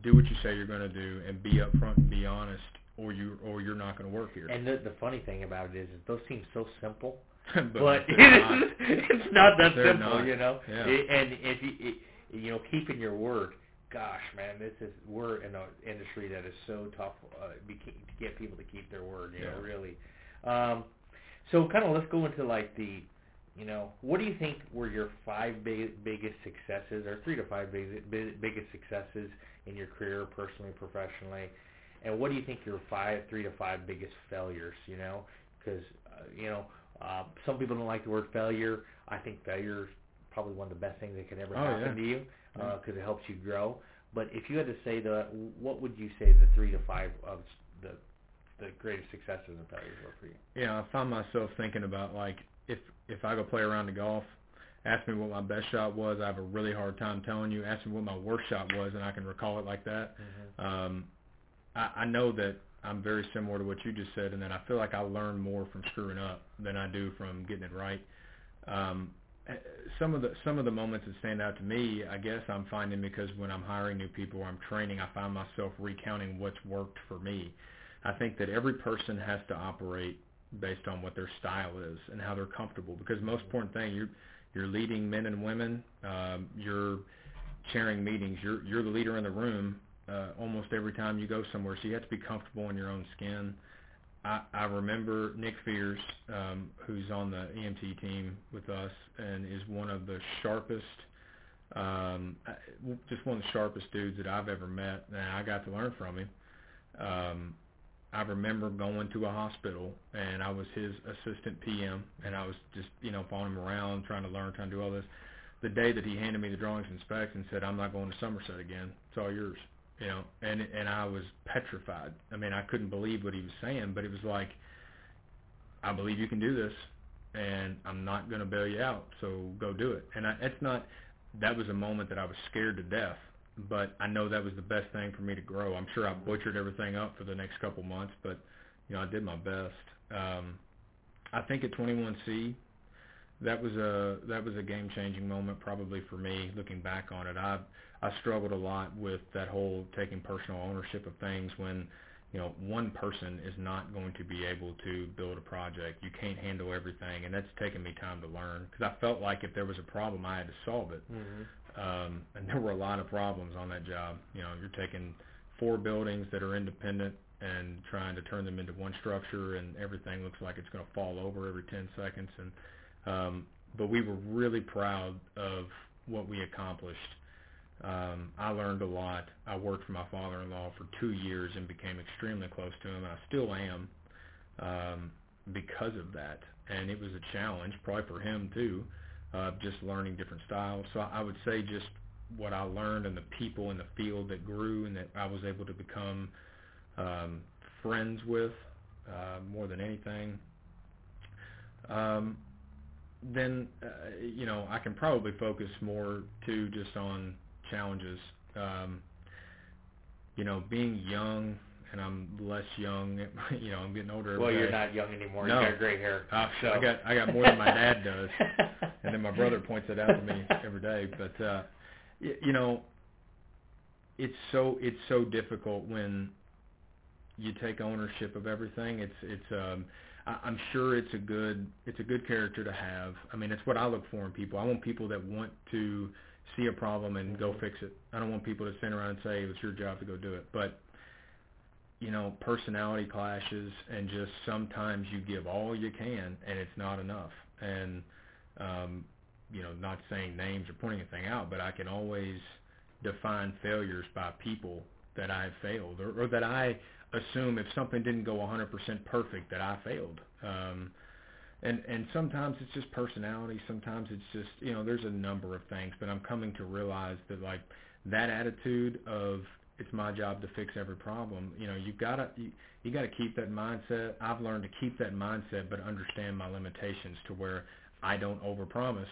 S2: do what you say you're going to do, and be upfront and be honest, or you or you're not going to work here.
S1: And the, the funny thing about it is, is those seem so simple,
S2: but,
S1: but
S2: they're not.
S1: it's not that simple,
S2: not.
S1: you know.
S2: Yeah.
S1: It- and if you it, you know keeping your word, gosh, man, this is we're in an industry that is so tough uh, to get people to keep their word. You know,
S2: Yeah.
S1: really. Um, so kind of let's go into like the, you know, what do you think were your five big, biggest successes, or three to five big, big, biggest successes in your career, personally, professionally, and what do you think your five, three to five biggest failures? You know, because uh, you know uh, some people don't like the word failure. I think failure is probably one of the best things that could ever
S2: Oh,
S1: happen
S2: yeah.
S1: to you Because it helps you grow. But if you had to say the, what would you say the three to five of the the greatest successes and failures were for you?
S2: Yeah, I find myself thinking about like if if I go play around the golf, ask me what my best shot was, I have a really hard time telling you. Ask me what my worst shot was, and I can recall it like that. Um, I, I know that I'm very similar to what you just said, and that I feel like I learn more from screwing up than I do from getting it right. Um, some of the some of the moments that stand out to me, I guess I'm finding because when I'm hiring new people or I'm training, I find myself recounting what's worked for me. I think that every person has to operate based on what their style is and how they're comfortable. Because most important thing, you're you're leading men and women. Um, you're chairing meetings. You're you're the leader in the room uh, almost every time you go somewhere. So you have to be comfortable in your own skin. I, I remember Nick Fears, um, who's on the EMT team with us and is one of the sharpest, um, just one of the sharpest dudes that I've ever met, and I got to learn from him. Um, I remember going to a hospital, and I was his assistant PM, and I was just, you know, following him around, trying to learn, trying to do all this. The day that he handed me the drawings and specs and said, "I'm not going to Somerset again. It's all yours." You know, and and I was petrified. I mean, I couldn't believe what he was saying, but it was like, I believe you can do this, and I'm not going to bail you out. So go do it. And I, it's not. That was a moment that I was scared to death. but I know that was the best thing for me to grow. I'm sure I butchered everything up for the next couple months, but you know I did my best. Um, I think at 21C, that was a that was a game changing moment probably for me looking back on it. I I struggled a lot with that whole taking personal ownership of things when you know one person is not going to be able to build a project. You can't handle everything, and that's taken me time to learn because I felt like if there was a problem, I had to solve it.
S1: Mm-hmm.
S2: Um, and there were a lot of problems on that job. You know, you're taking four buildings that are independent and trying to turn them into one structure, and everything looks like it's going to fall over every 10 seconds. And um, but we were really proud of what we accomplished. Um, I learned a lot. I worked for my father-in-law for two years and became extremely close to him. I still am um, because of that, and it was a challenge, probably for him too, uh, just learning different styles. So I would say just what I learned and the people in the field that grew and that I was able to become um, friends with uh, more than anything. Um, then uh, you know I can probably focus more too just on challenges. Um, you know, being young and I'm less young. You know, I'm getting older.
S1: Well, you're not young anymore.
S2: No.
S1: You got gray hair.
S2: Uh,
S1: so.
S2: I got I got more than my dad does, and then my brother points it out to me every day. But uh, y- you know, it's so it's so difficult when you take ownership of everything. It's it's um I, I'm sure it's a good it's a good character to have. I mean, it's what I look for in people. I want people that want to see a problem and go fix it. I don't want people to stand around and say it's your job to go do it. But you know, personality clashes and just sometimes you give all you can and it's not enough. And um, you know, not saying names or pointing anything out, but I can always define failures by people that I've failed or, or that I assume if something didn't go 100% perfect that I failed. Um, and and sometimes it's just personality. Sometimes it's just you know there's a number of things. But I'm coming to realize that like that attitude of it's my job to fix every problem. You know you've gotta you, you gotta keep that mindset. I've learned to keep that mindset, but understand my limitations to where I don't overpromise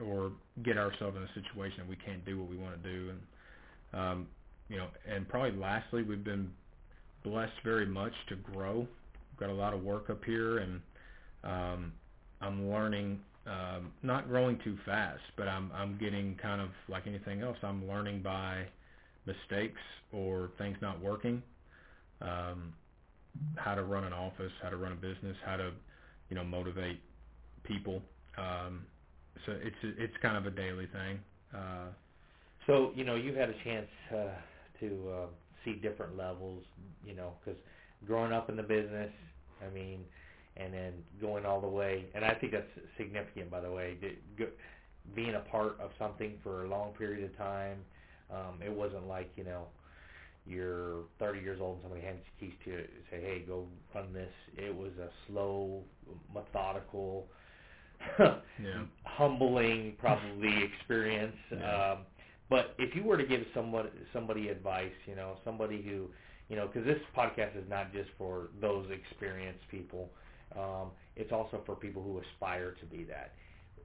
S2: or get ourselves in a situation that we can't do what we want to do. And um, you know, and probably lastly, we've been blessed very much to grow. We've got a lot of work up here, and um, I'm learning. Um, not growing too fast, but I'm I'm getting kind of like anything else. I'm learning by mistakes or things not working. Um, how to run an office, how to run a business, how to you know motivate people. Um, so it's it's kind of a daily thing. Uh,
S1: So you know, you've had a chance uh, to uh, see different levels. You know, because growing up in the business, I mean, and then going all the way, and I think that's significant, by the way. that go- Being a part of something for a long period of time, um, it wasn't like you know, you're 30 years old and somebody hands you keys to it and say, "Hey, go run this." It was a slow, methodical,
S2: yeah.
S1: humbling probably experience.
S2: Yeah.
S1: Um, but if you were to give somebody somebody advice, you know, somebody who, you know, because this podcast is not just for those experienced people, um, it's also for people who aspire to be that.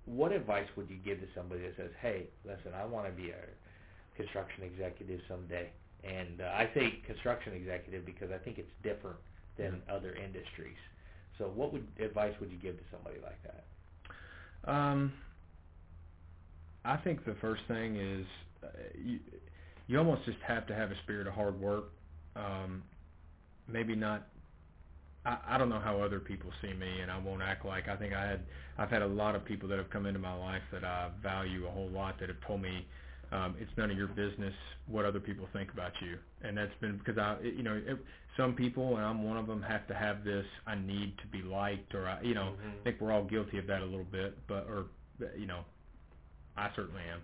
S1: What advice would you give to somebody that says, "Hey, listen, I want to be a construction executive someday"? And uh, I say construction executive because I think it's different than other industries. So, what would advice would you give to somebody like that?
S2: Um, I think the first thing is uh, you, you almost just have to have a spirit of hard work. Um, maybe not. I, I don't know how other people see me, and I won't act like. I think I had. I've had a lot of people that have come into my life that I value a whole lot that have told me um, it's none of your business what other people think about you, and that's been because I, you know, it, some people, and I'm one of them, have to have this. I need to be liked, or I, you know,
S1: Mhm.
S2: I think we're all guilty of that a little bit, but or you know, I certainly am.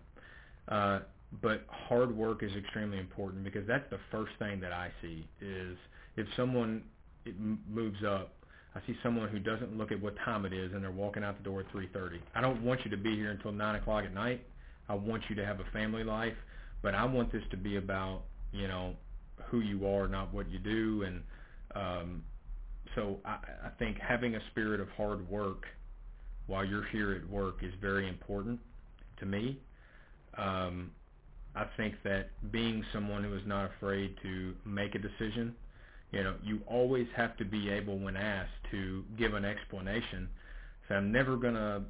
S2: Uh, but hard work is extremely important because that's the first thing that I see is if someone it moves up. I see someone who doesn't look at what time it is and they're walking out the door at 3:30. I don't want you to be here until nine o'clock at night. I want you to have a family life, but I want this to be about you know who you are, not what you do. And um, so I, I think having a spirit of hard work while you're here at work is very important to me. Um, I think that being someone who is not afraid to make a decision, you know, you always have to be able, when asked, to give an explanation. So I'm never gonna,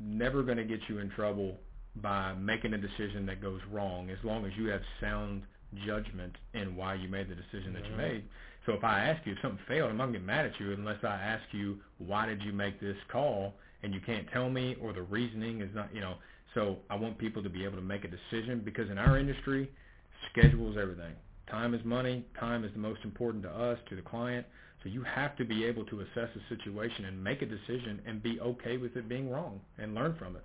S2: never gonna get you in trouble by making a decision that goes wrong, as long as you have sound judgment in why you made the decision that you
S1: Mhm.
S2: made. So if I ask you if something failed, I'm not gonna get mad at you unless I ask you why did you make this call and you can't tell me or the reasoning is not, you know. So I want people to be able to make a decision because in our industry, schedule is everything. Time is money. Time is the most important to us, to the client. So you have to be able to assess a situation and make a decision and be okay with it being wrong and learn from it.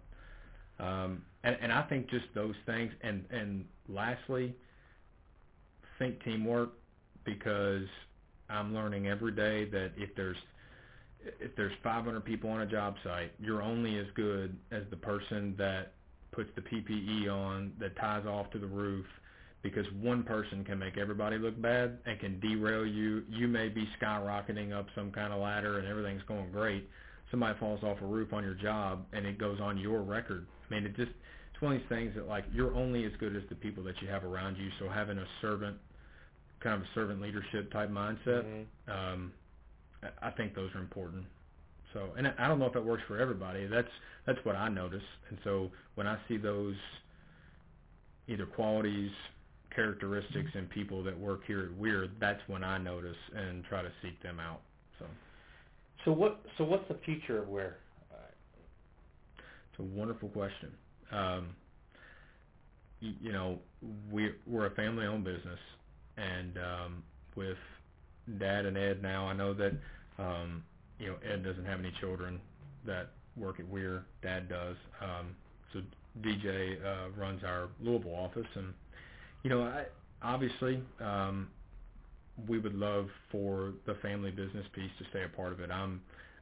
S2: Um, and, and I think just those things. And, and lastly, think teamwork because I'm learning every day that if there's if there's 500 people on a job site, you're only as good as the person that puts the PPE on, that ties off to the roof, because one person can make everybody look bad and can derail you. You may be skyrocketing up some kind of ladder and everything's going great. Somebody falls off a roof on your job and it goes on your record. I mean, it just it's one of these things that like you're only as good as the people that you have around you. So having a servant, kind of a servant leadership type mindset,
S1: Mhm.
S2: um, I think those are important. So, and I I don't know if that works for everybody. That's that's what I notice. And so when I see those either qualities, characteristics in people that work here at Wehr, that's when I notice and try to seek them out. So
S1: So what? So what's the future of Wehr?
S2: it's a wonderful question. Um, y- you know, we're we're a family-owned business, and um, with Dad and Ed now, I know that um, you know Ed doesn't have any children that work at Wehr. Dad does. Um, so DJ uh, runs our Louisville office, and you know, I, obviously, um, we would love for the family business piece to stay a part of it. I'm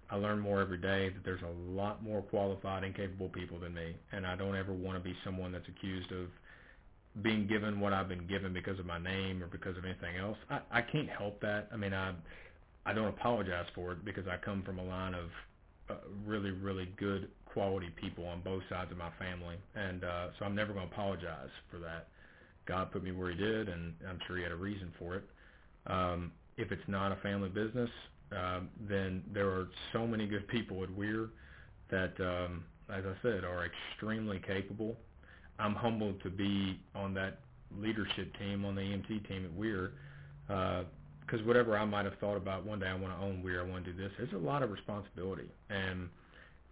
S2: I learn more every day that there's a lot more qualified and capable people than me, and I don't ever want to be someone that's accused of being given what I've been given because of my name or because of anything else. I, I can't help that. I mean, I I don't apologize for it because I come from a line of uh, really really good quality people on both sides of my family, and uh, so I'm never going to apologize for that. God put me where He did, and I'm sure He had a reason for it. Um, if it's not a family business, um, then there are so many good people at Wehr that, um, as I said, are extremely capable. I'm humbled to be on that leadership team, on the EMT team at Wehr, because whatever I might have thought about one day, I want to own Wehr, I want to do this. There's a lot of responsibility, and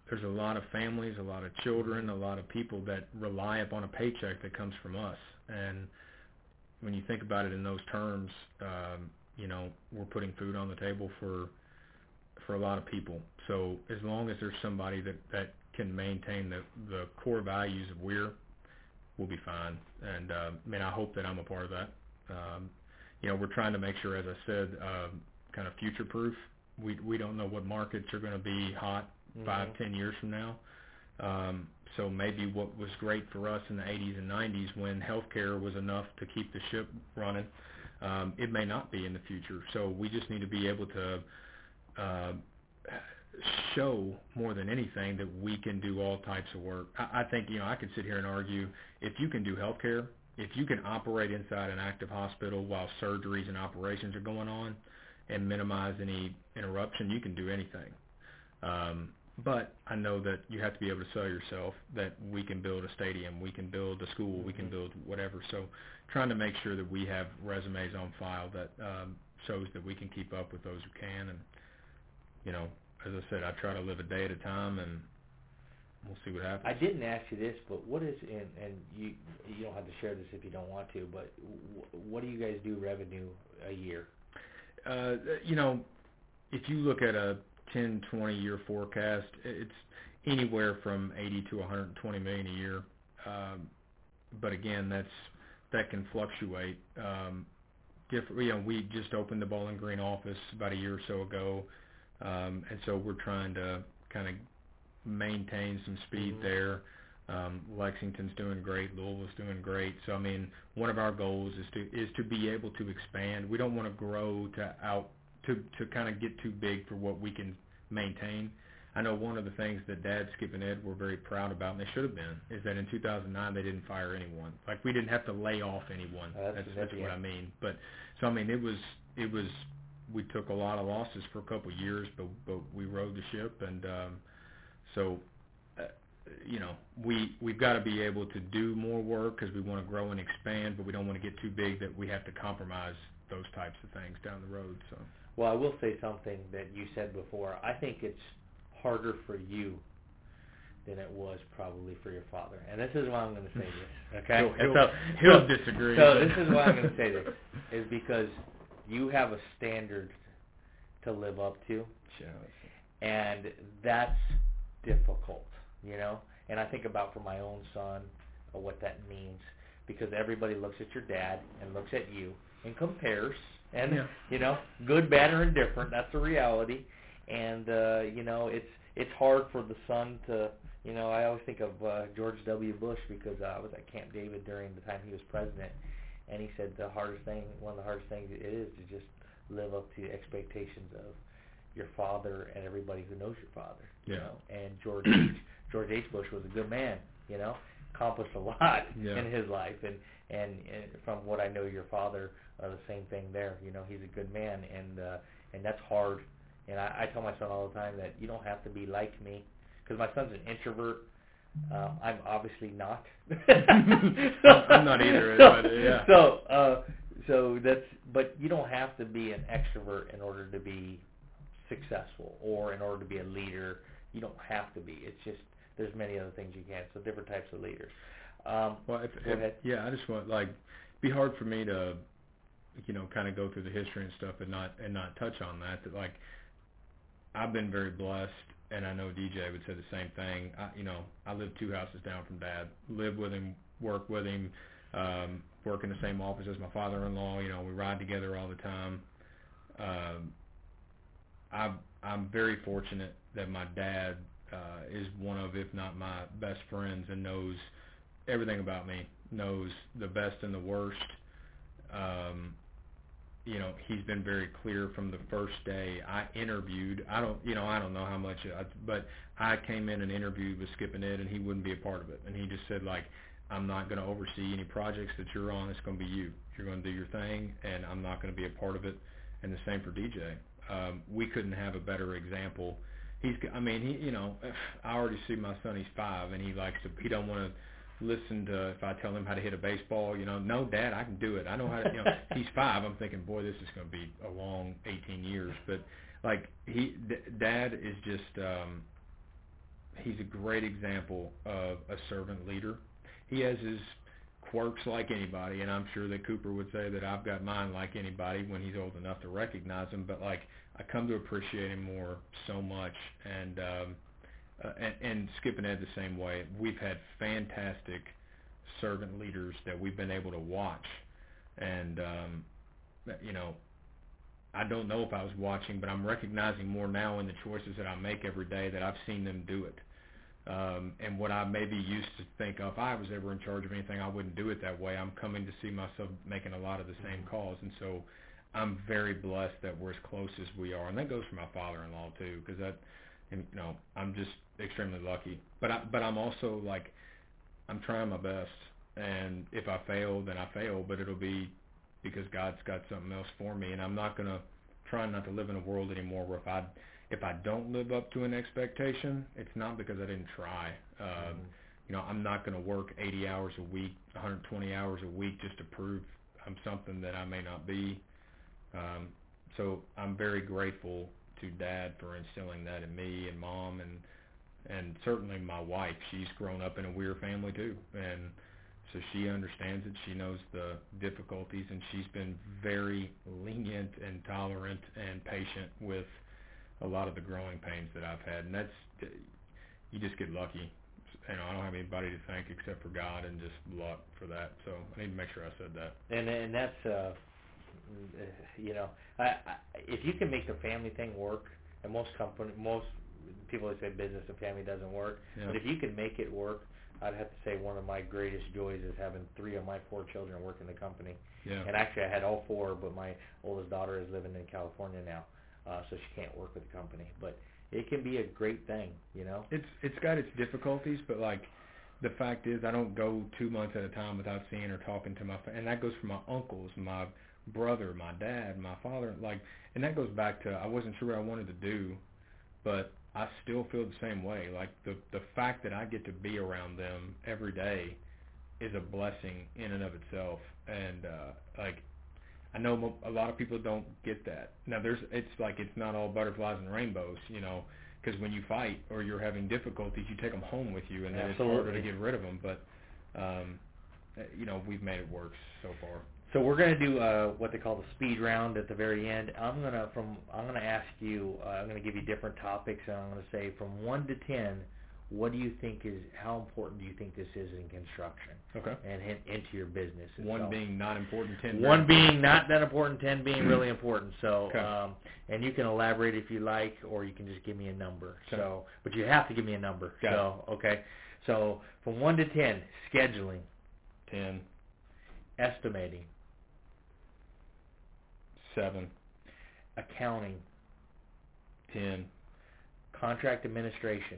S2: there's a lot of families, a lot of children, a lot of people that rely upon a paycheck that comes from us. And when you think about it in those terms, um, you know, we're putting food on the table for for a lot of people. So as long as there's somebody that that can maintain the the core values of Wehr, we'll be fine. And uh, I I hope that I'm a part of that. Um, you know, we're trying to make sure, as I said, um, kind of future proof. We we don't know what markets are going to be hot five,
S1: Mhm.
S2: ten years from now. Um, so maybe what was great for us in the 80s and 90s when healthcare was enough to keep the ship running, um, it may not be in the future. So we just need to be able to uh, show more than anything that we can do all types of work. I, I think you know I could sit here and argue if you can do healthcare, if you can operate inside an active hospital while surgeries and operations are going on, and minimize any interruption, you can do anything. Um, but I know that you have to be able to sell yourself that we can build a stadium, we can build a school, we can
S1: Mhm.
S2: build whatever. So trying to make sure that we have resumes on file that um, shows that we can keep up with those who can. And, you know, as I said, I try to live a day at a time and we'll see what happens.
S1: I didn't ask you this, but what is and and you you don't have to share this if you don't want to, but w- what do you guys do revenue a year?
S2: uh, you know, if you look at a 10, 20 year forecast, it's anywhere from 80 to 120 million a year. Um, but again, that's that can fluctuate. Um, different, you know, we just opened the Bowling Green office about a year or so ago, um, and so we're trying to kind of maintain some speed
S1: Mhm.
S2: there. Um, Lexington's doing great, Louisville's doing great. So I mean, one of our goals is to is to be able to expand. We don't want to grow to out to to kind of get too big for what we can maintain. I know one of the things that Dad, Skip, and Ed were very proud about, and they should have been, is that in 2009 they didn't fire anyone. Like we didn't have to lay off anyone.
S1: Uh, that's
S2: that's that's what I mean. But so I mean, it was it was we took a lot of losses for a couple of years, but but we rode the ship, and um, so uh, you know we we've got to be able to do more work because we want to grow and expand, but we don't want to get too big that we have to compromise those types of things down the road. So
S1: Well, I will say something that you said before. I think it's harder for you than it was probably for your father. And this is why I'm going to say this. Okay.
S2: he'll, he'll,
S1: so,
S2: he'll
S1: so-
S2: disagree.
S1: So this is why I'm going to say this is because you have a standard to live up to, and that's difficult, you know. And I think about for my own son uh, what that means because everybody looks at your dad and looks at you and compares, and
S2: Yeah.
S1: you know, good, bad, or indifferent. That's the reality, and uh, you know, it's it's hard for the son to. You know, I always think of uh, George W. Bush because uh, I was at Camp David during the time he was president, and he said the hardest thing, one of the hardest things it is to just live up to the expectations of your father and everybody who knows your father. You
S2: Yeah.
S1: know, and George H. George H. Bush was a good man. You know, accomplished a lot
S2: Yeah.
S1: in his life, and, and and from what I know, your father, uh, the same thing there. You know, he's a good man, and uh, and that's hard. And I, I tell my son all the time that you don't have to be like me, because my son's an introvert. Um, I'm obviously not.
S2: I'm not either,
S1: So,
S2: but, yeah.
S1: so, uh, so that's. But you don't have to be an extrovert in order to be successful, or in order to be a leader. You don't have to be. It's just there's many other things you can. So different types of leaders. Um,
S2: Well, if,
S1: Go
S2: if,
S1: ahead.
S2: yeah, I just want like be hard for me to, you know, kind of go through the history and stuff and not and not touch on that. That like I've been very blessed, and I know DJ would say the same thing. I, you know, I live two houses down from Dad. Live with him, work with him, um, work in the same office as my father-in-law. You know, we ride together all the time. Um, I I'm very fortunate that my dad uh, is one of, if not my best friends, and knows everything about me. Knows the best and the worst. Um, you know, he's been very clear from the first day I interviewed. I don't, you know, I don't know how much, I, but I came in and interviewed with Skip and Ed, and he wouldn't be a part of it. And he just said, like, I'm not going to oversee any projects that you're on. It's going to be you. You're going to do your thing, and I'm not going to be a part of it. And the same for DJ. Um, we couldn't have a better example. He's, I mean, he, you know, I already see my son. He's five, and he likes to. He don't want to listen to if I tell him how to hit a baseball. You know, no, Dad, I can do it. I know how to. You know, he's five. I'm thinking, boy, this is going to be a long 18 years. But like he, D- Dad is just. um He's a great example of a servant leader. He has his quirks like anybody, and I'm sure that Cooper would say that I've got mine like anybody when he's old enough to recognize them. But like I come to appreciate him more so much, and um, uh, and, and Skip and Ed the same way. We've had fantastic servant leaders that we've been able to watch, and um, you know, I don't know if I was watching, but I'm recognizing more now in the choices that I make every day that I've seen them do it. Um, and what I maybe used to think of, if I was ever in charge of anything, I wouldn't do it that way. I'm coming to see myself making a lot of the same calls, and so I'm very blessed that we're as close as we are, and that goes for my father-in-law too, because that, you know, I'm just extremely lucky. But I, but I'm also like, I'm trying my best, and if I fail, then I fail, but it'll be because God's got something else for me, and I'm not gonna try not to live in a world anymore where if I if I don't live up to an expectation, it's not because I didn't try. Um,
S1: Mhm.
S2: You know, I'm not going to work 80 hours a week, 120 hours a week just to prove I'm something that I may not be. Um, so I'm very grateful to Dad for instilling that in me and Mom and and certainly my wife. She's grown up in a weird family too, and so she understands it. She knows the difficulties, and she's been very lenient and tolerant and patient with a lot of the growing pains that I've had, and that's you just get lucky. You know, I don't have anybody to thank except for God and just luck for that. So I need to make sure I said that.
S1: and and that's uh you know I, I if you can make the family thing work and most company most people that say business and family doesn't work
S2: Yeah.
S1: but if you can make it work i'd have to say one of my greatest joys is having three of my four children work in the company
S2: Yeah.
S1: and actually i had all four but my oldest daughter is living in california now uh so she can't work with the company but it can be a great thing. You know.
S2: It's it's got its difficulties, but like the fact is, I don't go two months at a time without seeing or talking to my, fa- and that goes for my uncles, my brother, my dad, my father, like, and that goes back to I wasn't sure what I wanted to do, but I still feel the same way. Like the the fact that I get to be around them every day is a blessing in and of itself, and uh, like I know a lot of people don't get that. Now there's it's like it's not all butterflies and rainbows, you know because when you fight or you're having difficulties, you take them home with you, and then it's harder to get rid of them. But um, uh, you know, we've made it work so far.
S1: So we're going to do uh, what they call the speed round at the very end. I'm going to from I'm going to ask you. Uh, I'm going to give you different topics, and I'm going to say from one to ten, what do you think is how important do you think this is in construction
S2: Okay.
S1: and in, into your business?
S2: One being not important, ten.
S1: one being not that important, ten being really important. So,
S2: Okay.
S1: um, and you can elaborate if you like, or you can just give me a number.
S2: Okay.
S1: So, but you have to give me a number.
S2: Got
S1: so, okay. So, from one to ten, scheduling,
S2: ten,
S1: estimating,
S2: seven,
S1: accounting,
S2: ten,
S1: contract administration.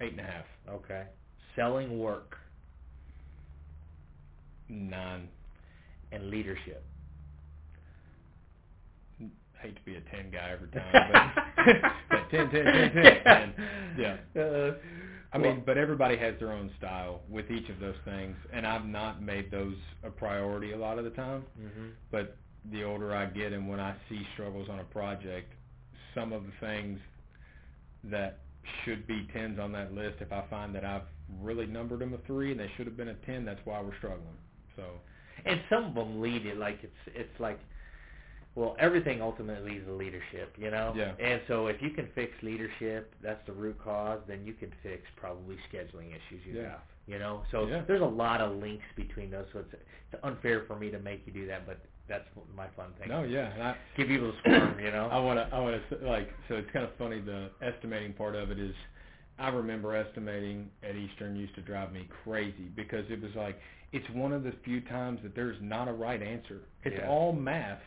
S2: eight and a half,
S1: Okay. Selling work
S2: nine.
S1: and leadership.
S2: Hate to be a ten guy every time, but, but ten, ten, ten, ten, ten. Yeah.
S1: Uh,
S2: I
S1: well-
S2: mean, but everybody has their own style with each of those things, and I've not made those a priority a lot of the time.
S1: mhm.
S2: but the older I get and when I see struggles on a project, some of the things that should be tens on that list, if I find that I've really numbered them a three and they should have been a ten, that's why we're struggling. So
S1: And some of them lead it like it's it's like, well, everything ultimately is to leadership, you know.
S2: Yeah.
S1: And so if you can fix leadership, that's the root cause. Then you can fix probably scheduling issues you
S2: Yeah.
S1: have. You know. So
S2: Yeah.
S1: there's a lot of links between those. So it's it's unfair for me to make you do that, but that's my fun thing.
S2: no, yeah, and I
S1: Give people a squirm, you know.
S2: I want to I want to like so it's kind of funny the estimating part of it is I remember estimating at Eastern used to drive me crazy because it was like it's one of the few times that there's not a right answer. It's
S1: Yeah.
S2: all math,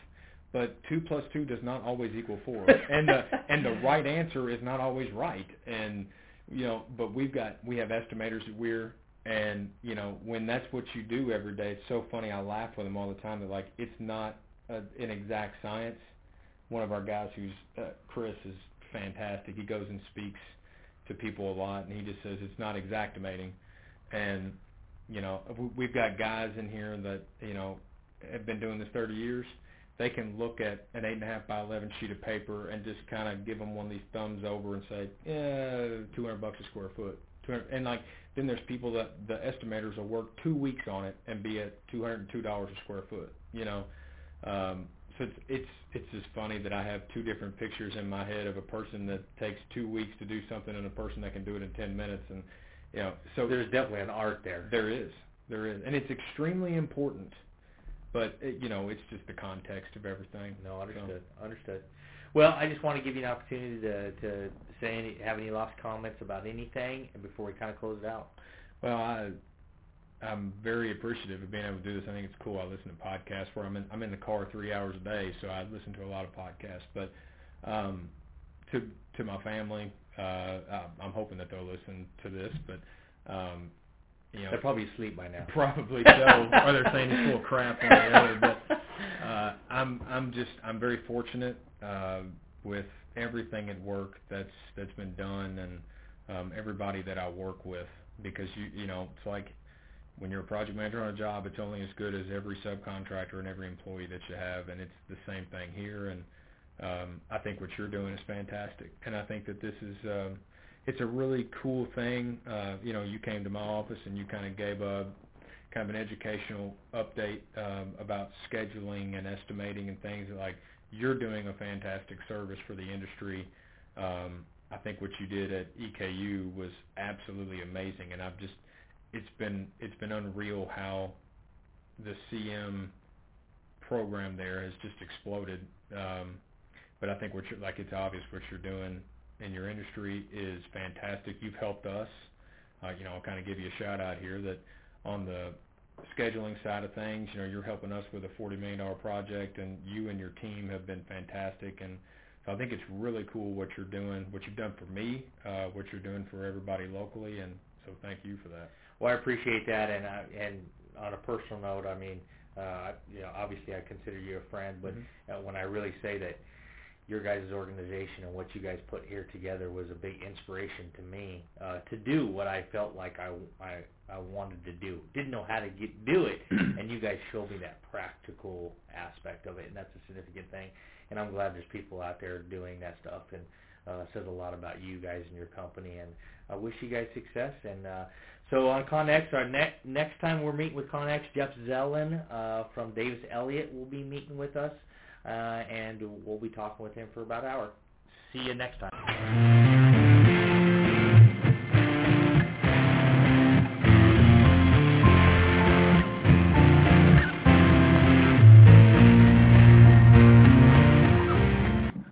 S2: but two plus two does not always equal four, and the and the right answer is not always right. And you know, but we've got we have estimators at Wehr, and you know when that's what you do every day, it's so funny. I laugh with them all the time. They're like it's not a, an exact science. One of our guys, who's uh, Chris, is fantastic. He goes and speaks to people a lot, and he just says it's not exactimating. And you know, we've got guys in here that you know have been doing this 30 years. They can look at an eight and a half by 11 sheet of paper and just kind of give them one of these thumbs over and say, yeah, 200 bucks a square foot. and like then there's people that the estimators will work two weeks on it and be at 202 dollars a square foot. You know, um, so it's it's it's just funny that I have two different pictures in my head of a person that takes two weeks to do something and a person that can do it in 10 minutes and you know so
S1: There's definitely an art there.
S2: there is there is and it's extremely important but it, you know it's just the context of everything
S1: No, understood. Understood. Well, I just want to give you an opportunity to to say any have any last comments about anything, and before we kind of close it out.
S2: well I I'm very appreciative of being able to do this. I think it's cool. I listen to podcasts where I'm in I'm in the car three hours a day, so I listen to a lot of podcasts. But um, to to my family, uh, I'm hoping that they'll listen to this. But um, you know,
S1: They're probably asleep by now.
S2: Probably so. or they're saying it's full of crap. One or the other. But uh, I'm I'm just I'm very fortunate uh, with everything at work that's that's been done and um, everybody that I work with because you you know it's like when you're a project manager on a job, it's only as good as every subcontractor and every employee that you have, and it's the same thing here. And um, I think what you're doing is fantastic, and I think that this is. Um, it's a really cool thing. Uh, you know, you came to my office and you kind of gave a kind of an educational update um, about scheduling and estimating and things like you're doing a fantastic service for the industry. Um, I think what you did at EKU was absolutely amazing, and I've just it's been it's been unreal how the CM program there has just exploded. Um, but I think what you're like it's obvious what you're doing in your industry is fantastic. You've helped us. Uh, you know, I'll kind of give you a shout out here that on the scheduling side of things. You know, you're helping us with a $40 million project, and you and your team have been fantastic. And so I think it's really cool what you're doing, what you've done for me, uh, what you're doing for everybody locally, and so thank you for that.
S1: Well, I appreciate that, and I, and on a personal note, I mean, uh, you know, obviously I consider you a friend, but
S2: Mhm.
S1: uh, when I really say that your guys' organization and what you guys put here together was a big inspiration to me uh, to do what I felt like I, I I wanted to do. Didn't know how to get do it, and you guys showed me that practical aspect of it, and that's a significant thing. And I'm glad there's people out there doing that stuff, and uh, says a lot about you guys and your company. And I wish you guys success. And uh, so on ConX, our ne- next time we're meeting with ConX, Jeff Zellin uh, from Davis Elliott will be meeting with us Uh, and we'll be talking with him for about an hour. See you next time.